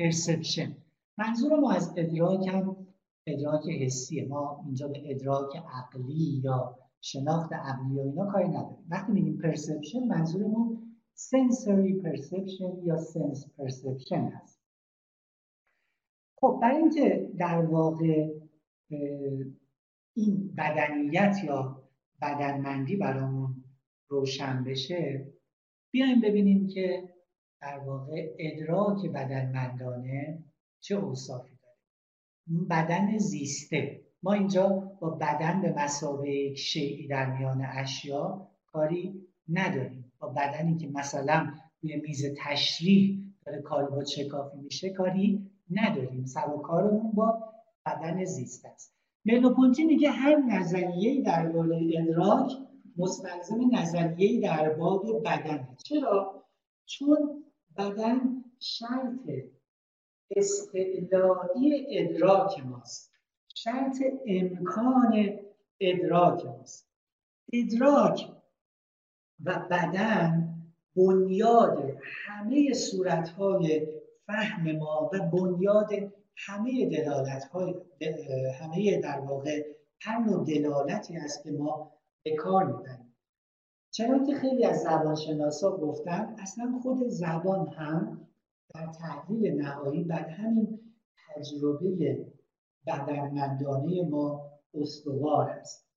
پرسپشن. منظور ما از ادراک هم ادراک حسیه ما اینجا به ادراک عقلی یا شناخت عقلی یا اینا کاری نداریم. وقتی میگیم perception منظورمون sensory perception یا sense perception هست. خب برای اینکه در واقع این بدنیت یا بدنمندی برامون روشن بشه بیایم ببینیم که در واقع ادراک بدنمندانه چه اوصافی داره. بدن زیسته. ما اینجا با بدن به مسابقه یک شیعی در میان اشیا کاری نداریم. با بدنی که مثلا روی میز تشریح داره با چکافی میشه کاری نداریم. سر و کارمون با بدن زیست است. مرلوپونتی میگه هر نظریه در ادراک مستلزم نظریه در باب بدنه. چرا؟ چون بدن شرط استعلایی ادراک ماست. شرط امکان ادراک ماست. ادراک و بدن بنیاد همه صورتهای فهم ما و بنیاد همه دلالت های همه در واقع هر نوع دلالتی است که ما به کار می‌بریم. چرا که خیلی از زبانشناسا گفتن اصلا خود زبان هم در تحلیل نهایی بر همین تجربه بدنمندانه ما استوار است.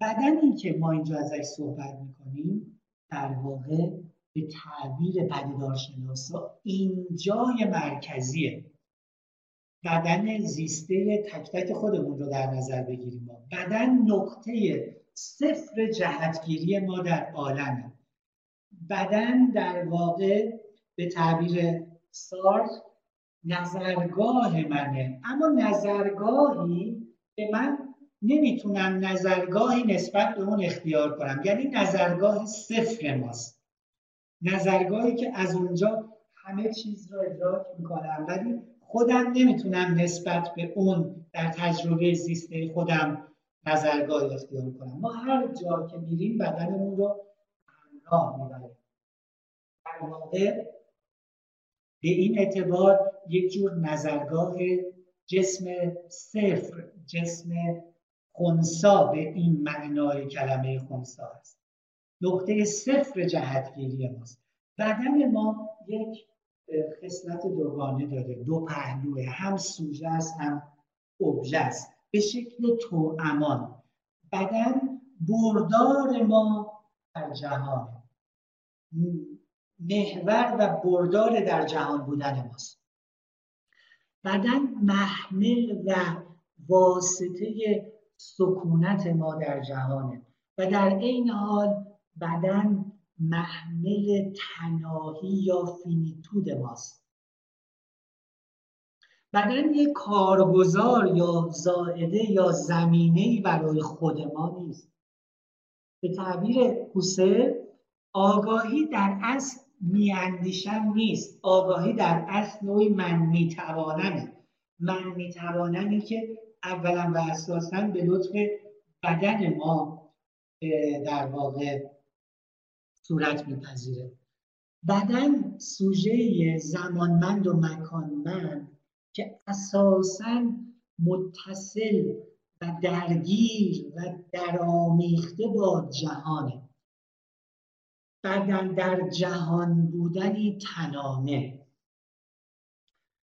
بدنی که ما اینجا ازش صحبت می‌کنیم در واقع به تعبیر پدیدارشناسا این جای مرکزیه. بدن زیسته تک تک خودمون رو در نظر بگیریم بدن نقطه صفر جهتگیری ما در عالمه. بدن در واقع به تعبیر سارت نظرگاه منه. اما نظرگاهی که من نمی‌تونم نظرگاهی نسبت به اون اختیار کنم. یعنی نظرگاه صفر ماست. نظرگاهی که از اونجا همه چیز رو ادراک می‌کنم. ولی خودم نمی‌تونم نسبت به اون در تجربه زیسته خودم نظرگاه اختیار کنم. ما هر جا که میریم بدنمون رو همراه می‌بریم. در واقع به این اعتبار یک جور نظرگاه جسم صفر جسم خونسا به این معنای کلمه خونسا است. نقطه صفر جهتگیری ماست. بدن ما یک خصلت دوگانه داره. دو پهلوه هم سوژه است هم ابژه است. به شکل تو امان بدن بردار ما در جهان. محور و بردار در جهان بودن ماست. بدن محمل و واسطه سکونت ما در جهانه. و در این حال بدن محمل تناهی یا فینیتود ماست. بدن یک کارگزار یا زائده یا زمینه برای خود ما نیست. به تعبیر حسین آگاهی در اصل میاندیشم نیست. آگاهی در اصل نوعی من میتوانمه. من میتوانمی که اولا و اساسا به لطف بدن ما در واقع صورت میپذیره. بدن سوژه زمانمند و مکانمند که اساسا متصل و درگیر و درآمیخته با جهانه. بدن در جهان بودنی تنانه.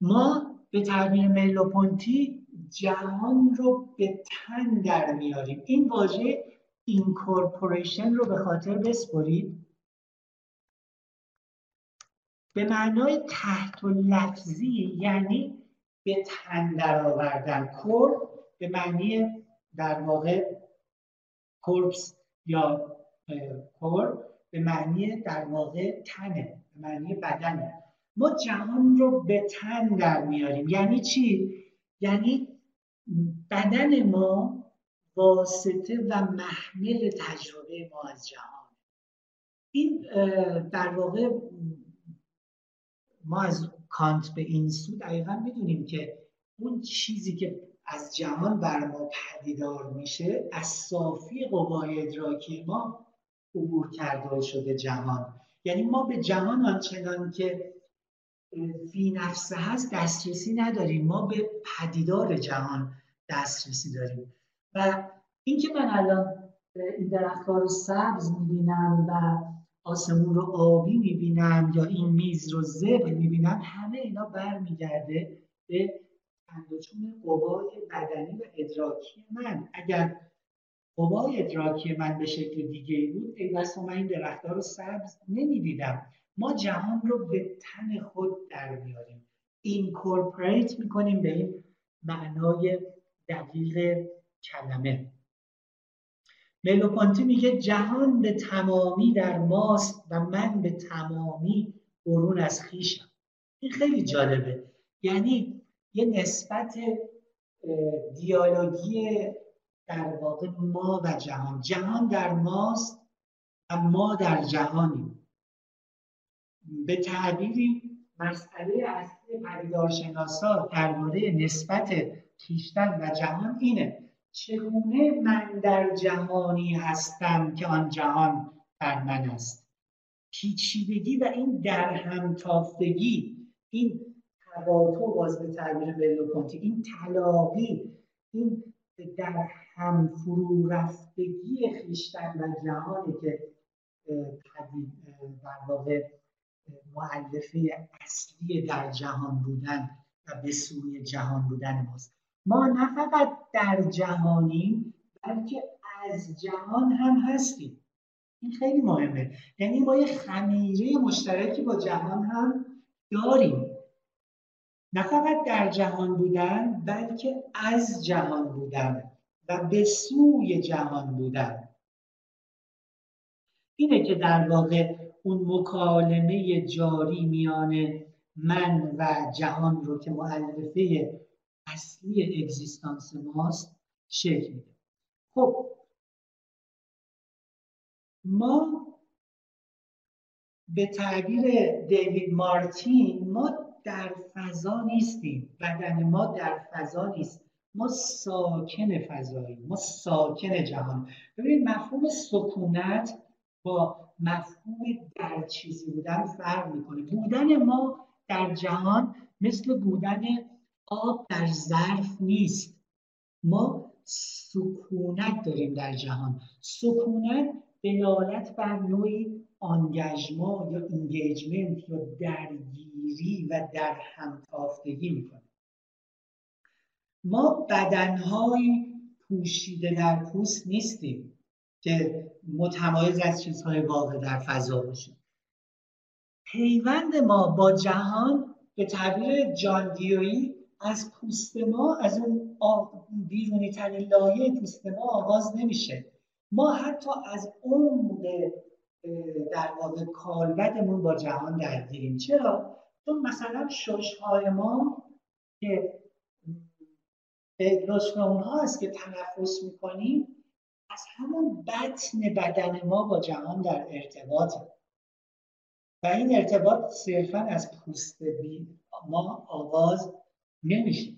ما به تعبیر ملوپونتی جهان رو به تن در میاریم. این واژه incorporation رو به خاطر بسپرید. به معنای تحت‌اللفظی یعنی به تن در آوردن. corps به معنی در واقع corpus یا corps به معنی در واقع تنه به معنی بدنه. ما جهان رو به تن در میاریم. یعنی چی؟ یعنی بدن ما واسطه و محمل تجربه ما از جهان. این در واقع ما از کانت به این سو دقیقا می‌دونیم که اون چیزی که از جهان بر ما پدیدار میشه از صافی قوای ادراکی ما عبور کرده شده جهان. یعنی ما به جهان آنچنان که فی نفسه هست دسترسی نداریم. ما به پدیدار جهان دسترسی داریم. و اینکه من الان این درختها رو سبز می‌بینم و آسمون رو آبی می‌بینم یا این میز رو زبر می‌بینم همه اینا برمیگرده به اندوچون قوای بدنی و ادراکی من. اگر قوای ادراکی من به شکل دیگه بود ای بسا من این درختها رو سبز نمی‌دیدم. ما جهان رو به تن خود در میاریم. اینکورپریت می‌کنیم به این معنای دقیق کلمه. ملوپانتی میگه جهان به تمامی در ماست و من به تمامی برون از خیشم این خیلی جالبه. یعنی یه نسبت دیالوگی در واقع ما و جهان. جهان در ماست و ما در جهانیم. به تعبیری مسئله اصلی پدیدارشناسا درباره نسبت کیشتن و جهان اینه. چگونه من در جهانی هستم که آن جهان در من است؟ پیچیدگی و این در این تقاطع باز به تعبیر بلوکانتی این تلاقی این در هم فرو رفتگی خیشتن و جهانی که در واقع معلفه اصلی در جهان بودن و به سوی جهان بودن ماست. ما نه فقط در جهانیم بلکه از جهان هم هستیم. این خیلی مهمه. یعنی ما یه خمیره مشترکی با جهان هم داریم. نه فقط در جهان بودن بلکه از جهان بودن و به سوی جهان بودن. اینه که در واقع اون مکالمه جاری میان من و جهان رو که معلفه اصلی اگزیستانس ماست شکل میده. خب ما به تعبیر دیوید مارتین ما در فضا نیستیم بدن ما در فضا نیست. ما ساکن فضایی ما ساکن جهان. ببینید مفهوم سکونت با مفهوم در چیزی بودن فرق می‌کنه. بودن ما در جهان مثل بودن آب در ظرف نیست. ما سکونت داریم در جهان. سکونت دلالت بر نوعی آنگژما یا انگیجمنت یا درگیری و در همتافتگی می‌کنه. ما بدنهایی پوشیده در پوست نیستیم که متمایز از چیزهای واقع در فضا باشیم. پیوند ما با جهان به تعبیر جان از پوست ما از اون بیرونی ترین لایه پوست ما آغاز نمیشه. ما حتی از اون در واقع کالبدمون با جهان درگیریم. چرا؟ چون مثلا ششهای ما که نسخه اونها هست که تنفس می‌کنیم از همون بطن بدن ما با جهان در ارتباط. و این ارتباط صرفا از پوست بی ما آغاز نمیشه.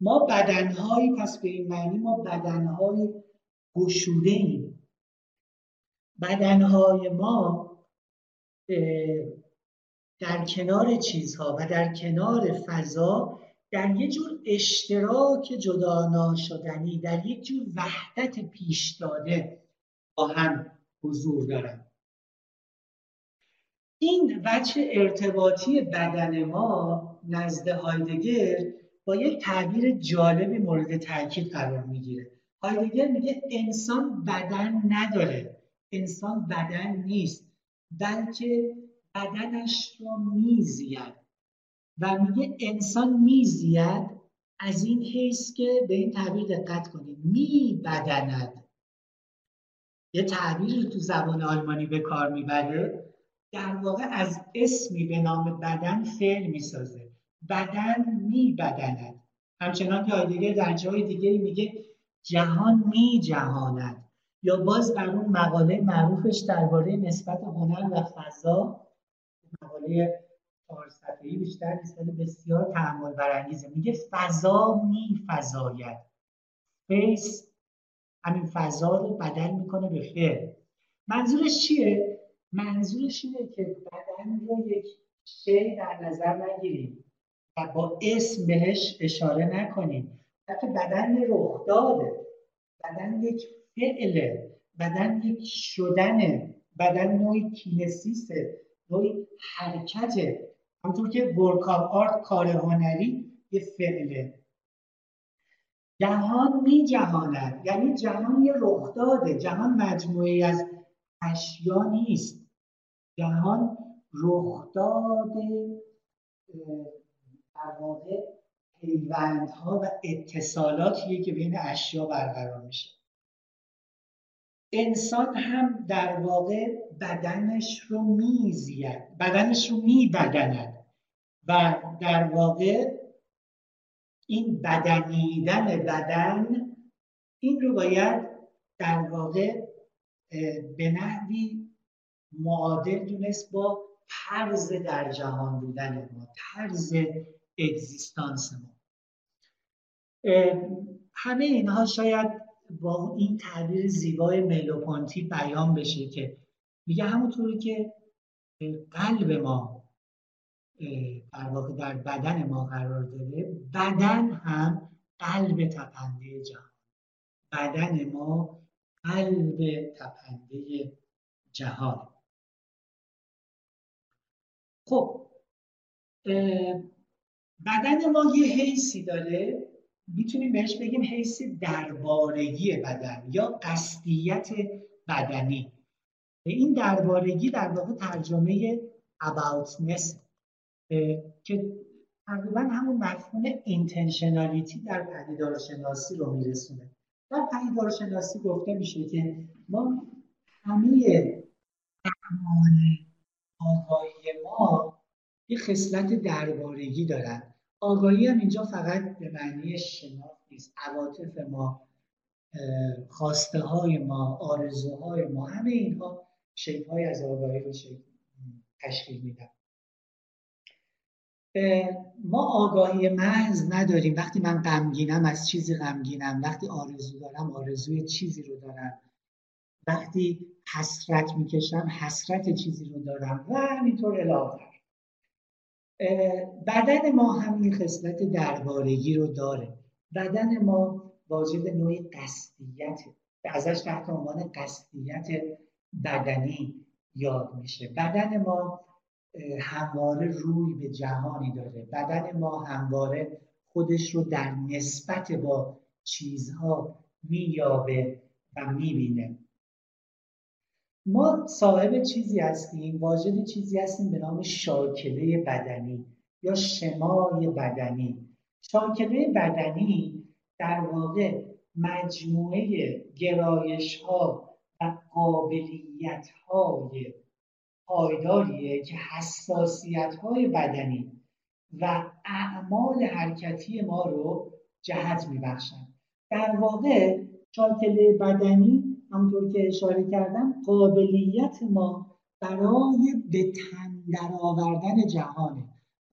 ما بدنهایی پس به این معنی ما بدنهایی گشوده ایم بدنهای ما در کنار چیزها و در کنار فضا در یک جور اشتراک جدا ناشدنی در یک جور وحدت پیش داده با هم حضور دارن. این وجه ارتباطی بدن ما نزد هایدگر با یک تعبیر جالبی مورد تاکید قرار می‌گیره. هایدگر میگه انسان بدن نداره. انسان بدن نیست بلکه بدنش را میزید. و میگه انسان میزید از این حیث که به این تعبیر دقت کنید می بدند یه تعبیر تو زبان آلمانی به کار می‌بره در واقع از اسمی به نام بدن فعل می‌سازه. بدن می بدند همچنان که دیگه در جای دیگه میگه جهان می جهاند یا باز در اون مقاله معروفش درباره نسبت هنر و فضا مقاله چهار صفحه‌ای بیشتر نسبت بسیار تحمل برانگیزه. میگه فضا می فضاید. فیس همین فضا رو بدل می‌کنه به فعل منظورش چیه؟ منظورش اینه که بدن رو یک شی در نظر نگیریم و با اسم بهش اشاره نکنیم. بلکه بدن رخ داده بدن یک فعله. بدن یک شدنه. بدن نوعی kinesis ه. نوعی حرکته. همونطور که work art کار هنری یه فعله. جهان می جهاند. یعنی جهان یه رخ داده. جهان مجموعی از اشیا نیست. جهان رخداد در واقع پیوندها و اتصالاتیه که بین اشیا برقرار میشه. انسان هم در واقع بدنش رو میزید. بدنش رو میبدند. و در واقع این بدنیدن بدن این رو باید در واقع به نحوی معادل دونست با طرز در جهان بودن ما طرز اگزیستانس ما. همه اینها شاید با این تعبیر زیبای ملوپانتی بیان بشه که میگه همونطوری که قلب ما در واقع در بدن ما قرار داره بدن هم قلب تپنده جهان. بدن ما قلب تپنده جهان. خب بدن ما یه حیثی داره می‌تونیم بهش بگیم حیث دربارگی بدن یا قصدیت بدنی. این دربارگی در واقع ترجمه aboutness که تقریبا همون مفهوم اینتنشنالیتی در پدیدارشناسی رو میرسونه. در پدیدارشناسی گفته میشه که ما همه اعمال آگاهی ما یه خصلت دربارگی دارن. آگاهی هم اینجا فقط به معنی شناخت نیست. عواطف ما خواسته های ما آرزوهای ما همه اینها شکل های از آگاهی رو تشکیل میدن. ما آگاهی محض نداریم. وقتی من غمگینم از چیزی غمگینم. وقتی آرزو دارم آرزوی چیزی رو دارم. وقتی حسرت می‌کشم حسرت چیزی رو دارم. و همینطور الاخر بدن ما همین خصلت دربارگی رو داره. بدن ما واجد نوعی قصدیت ازش تحت عنوان قصدیت بدنی یاد میشه. بدن ما همواره روی به جهانی داره. بدن ما همواره خودش رو در نسبت با چیزها مییابه و می‌بینه. ما صاحب چیزی هستیم واجد چیزی هستیم به نام شاکله بدنی یا شمای بدنی. شاکله بدنی در واقع مجموعه گرایش ها و قابلیت های پایداریه که حساسیت های بدنی و اعمال حرکتی ما رو جهت میبخشن. در واقع شاکله بدنی همطور که اشاره کردم قابلیت ما برای به تن در آوردن جهانه.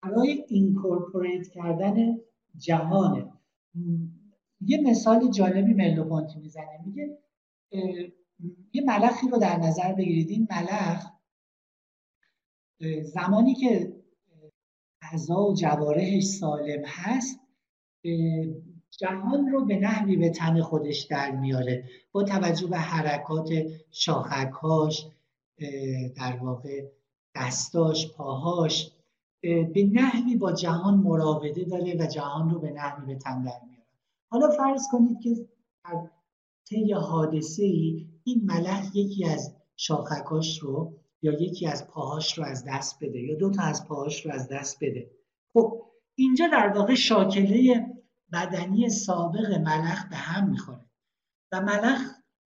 برای اینکورپوریت کردن جهانه. یه مثال جالبی ملوپونتی می‌زنه. میگه یه ملخی رو در نظر بگیرید. این ملخ زمانی که غذا و جوارحش سالم هست جهان رو به نحوی به تن خودش در میاره با توجه به حرکات شاخکهاش در واقع دستاش پاهاش به نحوی با جهان مراوده داره و جهان رو به نحوی به تن در میاره. حالا فرض کنید که در طی حادثه ای این ملخ یکی از شاخکاش رو یا یکی از پاهاش رو از دست بده یا دو تا از پاهاش رو از دست بده. خب اینجا در واقع شاکله بدنی سابق ملخ به هم می‌خوره. و ملخ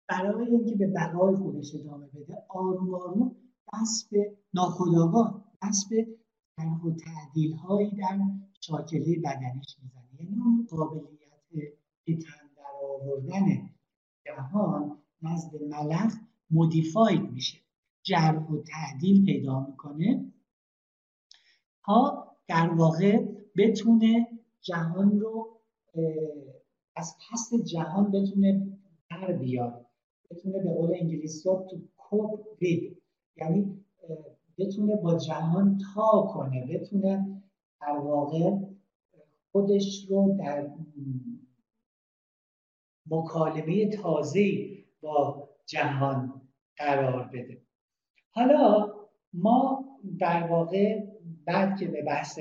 برای اینکه به بقای خودش ادامه بده آروم آروم دست به ناخداگاه دست به و تعدیل هایی در شاکله بدنیش می‌زنه. یعنی اون قابلیت به تن در آوردن جهان نزد ملخ مودیفاید میشه. جرح و تعدیل پیدا می‌کنه تا در واقع بتونه جهان رو از پس جهان بتونه در بیاد بتونه به قول انگلیسی ها تو کوپ وید یعنی بتونه با جهان تا کنه بتونه در واقع خودش رو در مکالمه تازه با جهان قرار بده. حالا ما در واقع بعد که به بحث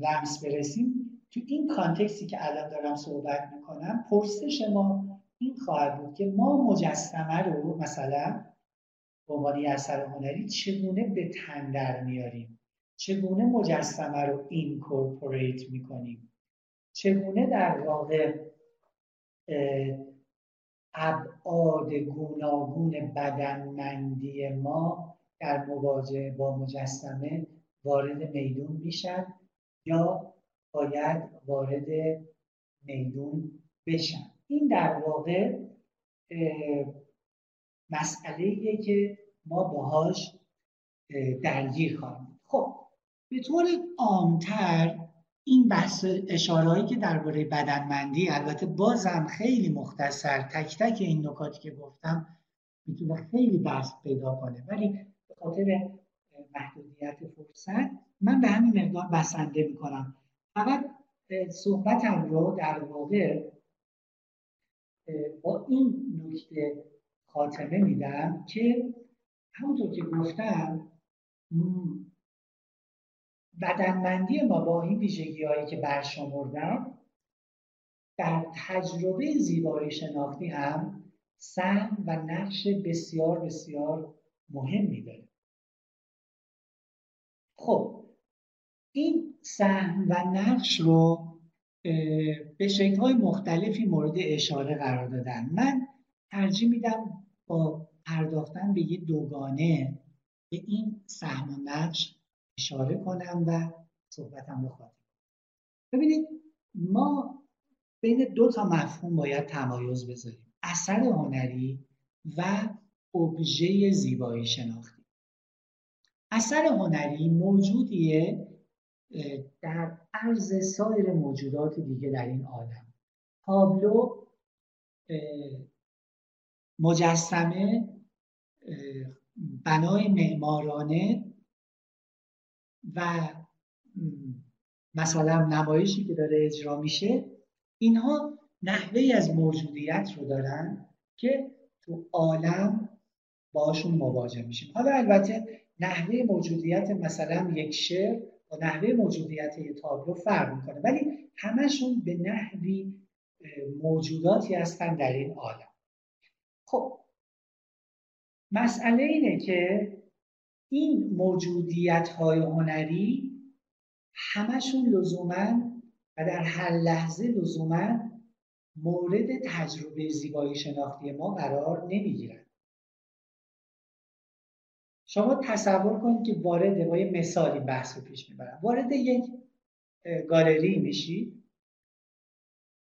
لمس برسیم تو این context ی که الان دارم صحبت می‌کنم پرسش ما این خواهد بود که ما مجسمه رو مثلا به عنوان اثر هنری چگونه به تن در میاریم؟ چگونه مجسمه رو incorporate می‌کنیم؟ چگونه در واقع ابعاد گوناگون بدنمندی ما در مواجهه با مجسمه وارد میدون میشن یا باید وارد میدون بشن. این در واقع مسئله که ما باهاش درگیر خواهیم خب به طور عامتر این بحث اشارهایی که درباره بدنمندی البته بازم خیلی مختصر تک تک این نکاتی که گفتم می‌تونه خیلی بحث پیدا کنه. ولی به خاطر محدودیت فرصت من به همین مقدار بسنده می‌کنم. فقط صحبتم رو در واقع با این نکته خاتمه میدم که همونطور که گفتم بدنمندی ما با این ویژگی هایی که برشمردم در تجربه زیبایی شناختی هم سهم و نقش بسیار بسیار مهمی داره خب این سهم و نقش رو به شکل های مختلفی مورد اشاره قرار دادن. من ترجیح میدم با پرداختن به یه دوگانه به این سهم و نقش اشاره کنم و صحبتم رو خواهیم ببینید ما بین دو تا مفهوم باید تمایز بذاریم. اثر هنری و ابژه زیبایی شناختی. اثر هنری موجودیه در عرض سایر موجودات دیگه در این عالم. تابلو مجسمه بنای معمارانه و مثلا نمایشی که داره اجرا میشه اینها نحوه از موجودیت رو دارن که تو عالم باشون مواجه میشیم. حالا البته نحوه موجودیت مثلا یک شعر با نحوه موجودیت یک تابلو فرق می‌کنه. ولی همشون به نحوی موجوداتی هستن در این عالم. خب مسئله اینه که این موجودیت های هنری همشون لزوما و در هر لحظه لزوما مورد تجربه زیبایی شناختی ما قرار نمی‌گیرن. شما تصور کنید که وارد با یه مثالی بحث رو پیش می‌برم. وارد یک گالری میشید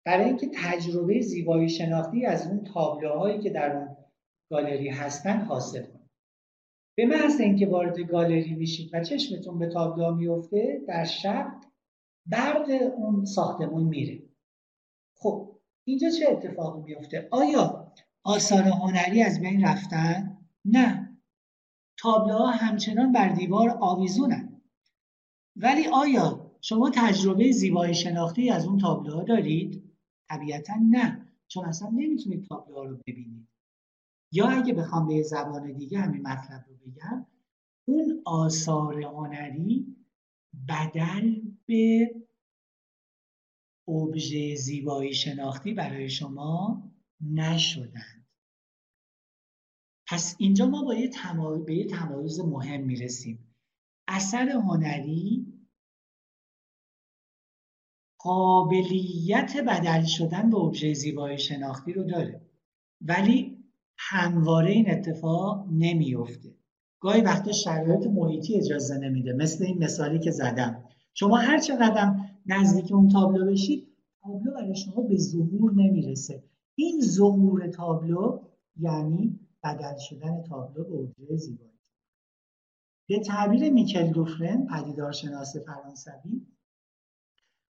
برای اینکه تجربه زیبایی شناختی از اون تابلوهایی که در اون گالری هستن حاصل کنید به محض اینکه وارد گالری میشید و چشمتون به تابلوها میفته در شب برق اون ساختمون میره. خب اینجا چه اتفاقی میفته آیا آثار هنری از بین رفتن؟ نه. تابلوها همچنان بر دیوار آویزونن. ولی آیا شما تجربه زیبایی شناختی از اون تابلوها دارید؟ طبیعتا نه چون اصلا نمی‌تونید تابلوها رو ببینید. یا اگه بخوام به زبان دیگه همین مطلب رو بگم اون آثار هنری بدل به ابژه زیبایی شناختی برای شما نشدن. پس اینجا ما با یه به یه تمایز مهم می‌رسیم. اثر هنری قابلیت بدل شدن به ابژه زیبایی شناختی رو داره ولی همواره این اتفاق نمیفته گاهی وقتا شرایط محیطی اجازه نمیده. مثل این مثالی که زدم. شما هر چقدر نزدیک اون تابلو بشید تابلو برای شما به ظهور نمی‌رسه. این ظهور تابلو یعنی بدل شدن تابلو به ابژه زیبایی. به تعبیر میکل دوفرن پدیدارشناس فرانسوی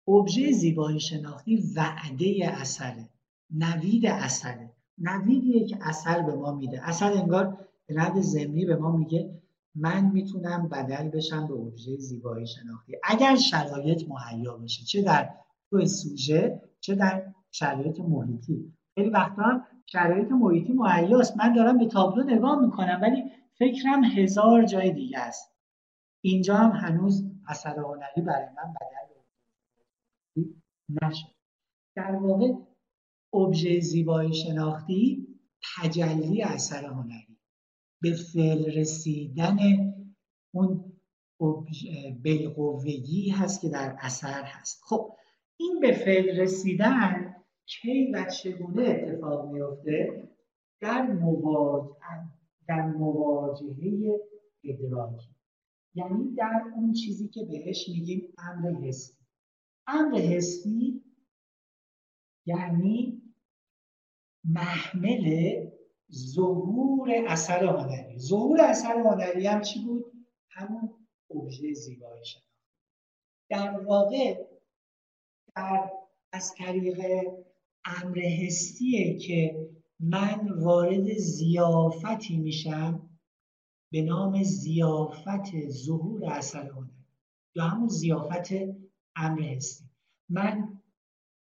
ابژه زیبایی شناختی وعده اثره نوید اثره. نویدیه که اثر به ما میده. اثر انگار به نوع زمینی به ما میگه من می‌تونم بدل بشم به ابژه زیبایی شناختی. اگر شرایط مهیا باشه چه در تو سوژه چه در شرایط محیطی. خیلی وقتا شرایط محیطی مهیاست من دارم به تابلو نگاه می‌کنم ولی فکرم هزار جای دیگه است. اینجا هم هنوز اثر هنری برای من بدل نشد. در واقع ابژه زیبایی شناختی تجلی اثر هنری. به فعل رسیدن اون بالقوگی هست که در اثر هست. خب این به فعل رسیدن کی و چگونه اتفاق میفته در مواجهه در مواجهه ادراکی. یعنی در اون چیزی که بهش میگیم امر حسی. امر حسی یعنی محمل ظهور اثر هنری. ظهور اثر هنری هم چی بود؟ همون ابژه زیبایی شد در واقع در از طریق امر حسیه که من وارد زیافتی میشم به نام زیافت ظهور اثر هنر یا همون زیافت امر حسی. من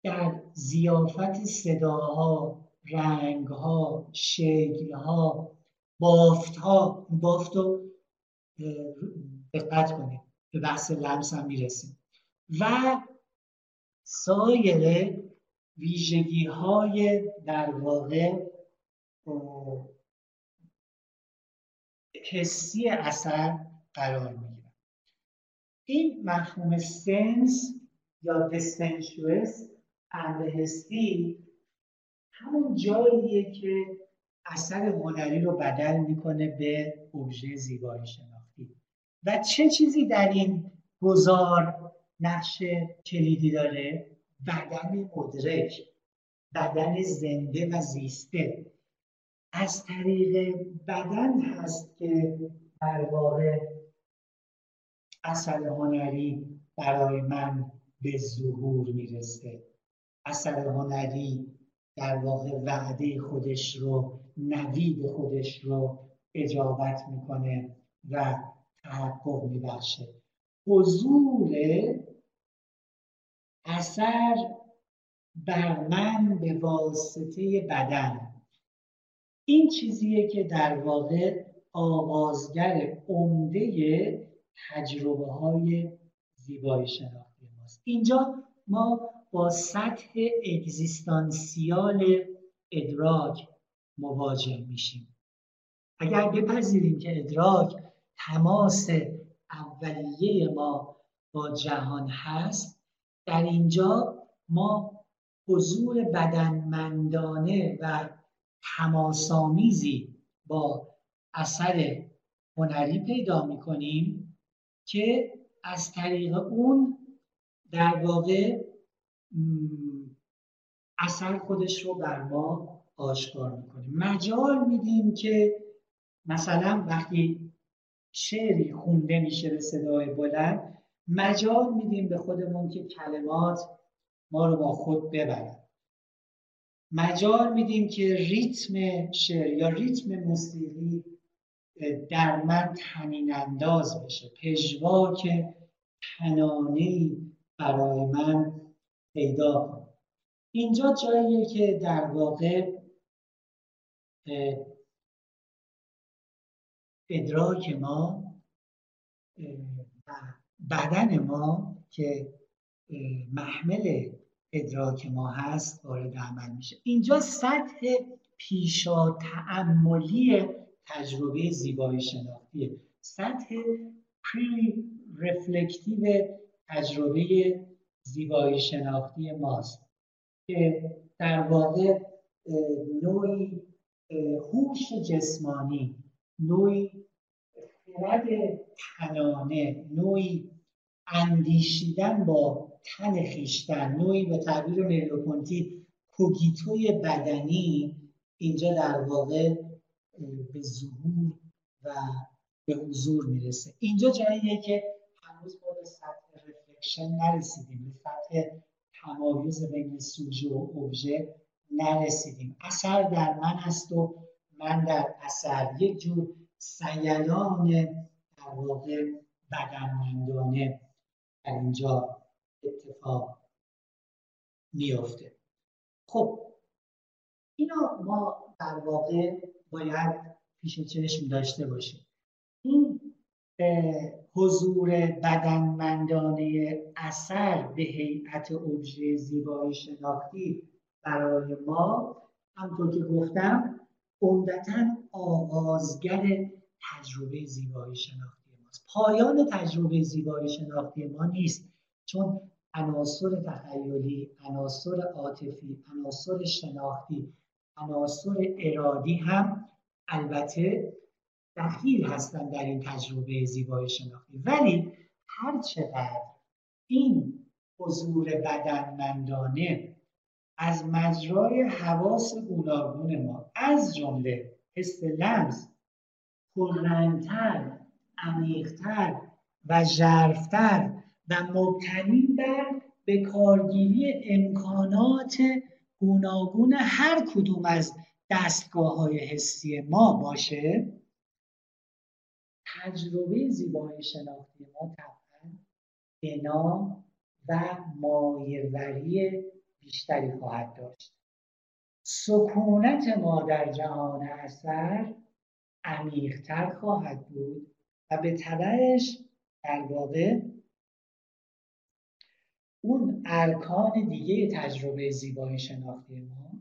در زیافت صداها رنگها شکلها بافتها بافت رو دقت کنید به بحث لمس هم می‌رسیم. و سایر ویژگی های در واقع حسی اثر قرار می‌گیرن. این مفهوم سنس یا دستنشوس امر حسی همون جاییه که اثر هنری رو بدل می‌کنه به ابژه زیبایی شناختی. و چه چیزی در این گذار نقش کلیدی داره؟ بدن مدرک بدن زنده و زیسته. از طریق بدن هست که در واقع اثر هنری برای من به ظهور می‌رسه. اثر هنری در واقع وعده خودش رو نوید خودش رو اجابت می‌کنه و تحقق میبخشه. حضور اثر بر من به واسطه بدن. این چیزیه که در واقع آغازگر عمده تجربه های زیبایی شناختی ماست. اینجا ما با سطح اگزیستانسیال ادراک مواجه میشیم. اگر بپذیریم که ادراک تماس اولیه ما با جهان هست در اینجا ما حضور بدنمندانه و تماسامیزی با اثر هنری پیدا می‌کنیم که از طریق اون در واقع اثر خودش رو بر ما آشکار می‌کنیم مجال میدیم که مثلا وقتی شعری خونده میشه به صدای بلند مجال میدیم به خودمون که کلمات ما رو با خود ببرن. مجال میدیم که ریتم شعر یا ریتم موسیقی در من تنین انداز بشه پژواک تنانه برای من پیدا کنه. اینجا جاییه که در واقع ادراک ما بدن ما که محمل ادراک ما هست وارد عمل میشه. اینجا سطح پیشا تعملی تجربه زیبایی شناختیه. سطح پری رفلکتیو تجربه زیبایی شناختی ماست که در واقع نوعی هوش جسمانی نوعی خرد تنانه نوعی اندیشیدن با تن خیشتن نوعی به تعبیر میلوپونتی کوگیتوی بدنی اینجا در واقع به ظهور و به حضور می‌رسه. اینجا جاییه که هنوز ما به سطح رفلکشن نرسیدیم به سطح تمایز بین سوژه و اوبژه نرسیدیم. اثر در من هست و من در اثر. یک جور سیلان در واقع بدنمندانه. در اینجا اتفاق میافته. خب اینا ما در واقع باید پیش چشم داشته باشیم. این حضور بدنمندانه اثر به هیئت ابژه زیبایی شناختی برای ما همطور که گفتم عمدتا آغازگر تجربه زیبایی شناختی. پایان تجربه زیبایی شناختی ما نیست. چون عناصر تخیلی عناصر عاطفی عناصر شناختی عناصر ارادی هم البته دخیل هستن در این تجربه زیبایی شناختی. ولی هر چقدر این حضور بدنمندانه از مجرای حواس گوناگون ما از جمله حس لمس پررنگتر عمیقتر و ژرفتر و مبتنی بر به کارگیری امکانات گوناگون هر کدوم از دستگاه های حسی ما باشه؟ تجربه زیبایی شناختی ما طبعا بنا و مایوری بیشتری خواهد داشت. سکونت ما در جهان اثر عمیقتر خواهد بود. و به تبعش در واقع اون ارکان دیگه تجربه زیبایی شناختی ما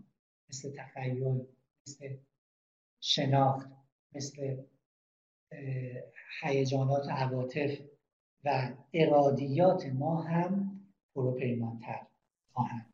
مثل تخیل مثل شناخت مثل هیجانات عواطف و ارادیات ما هم پروپیمانتر خواهند.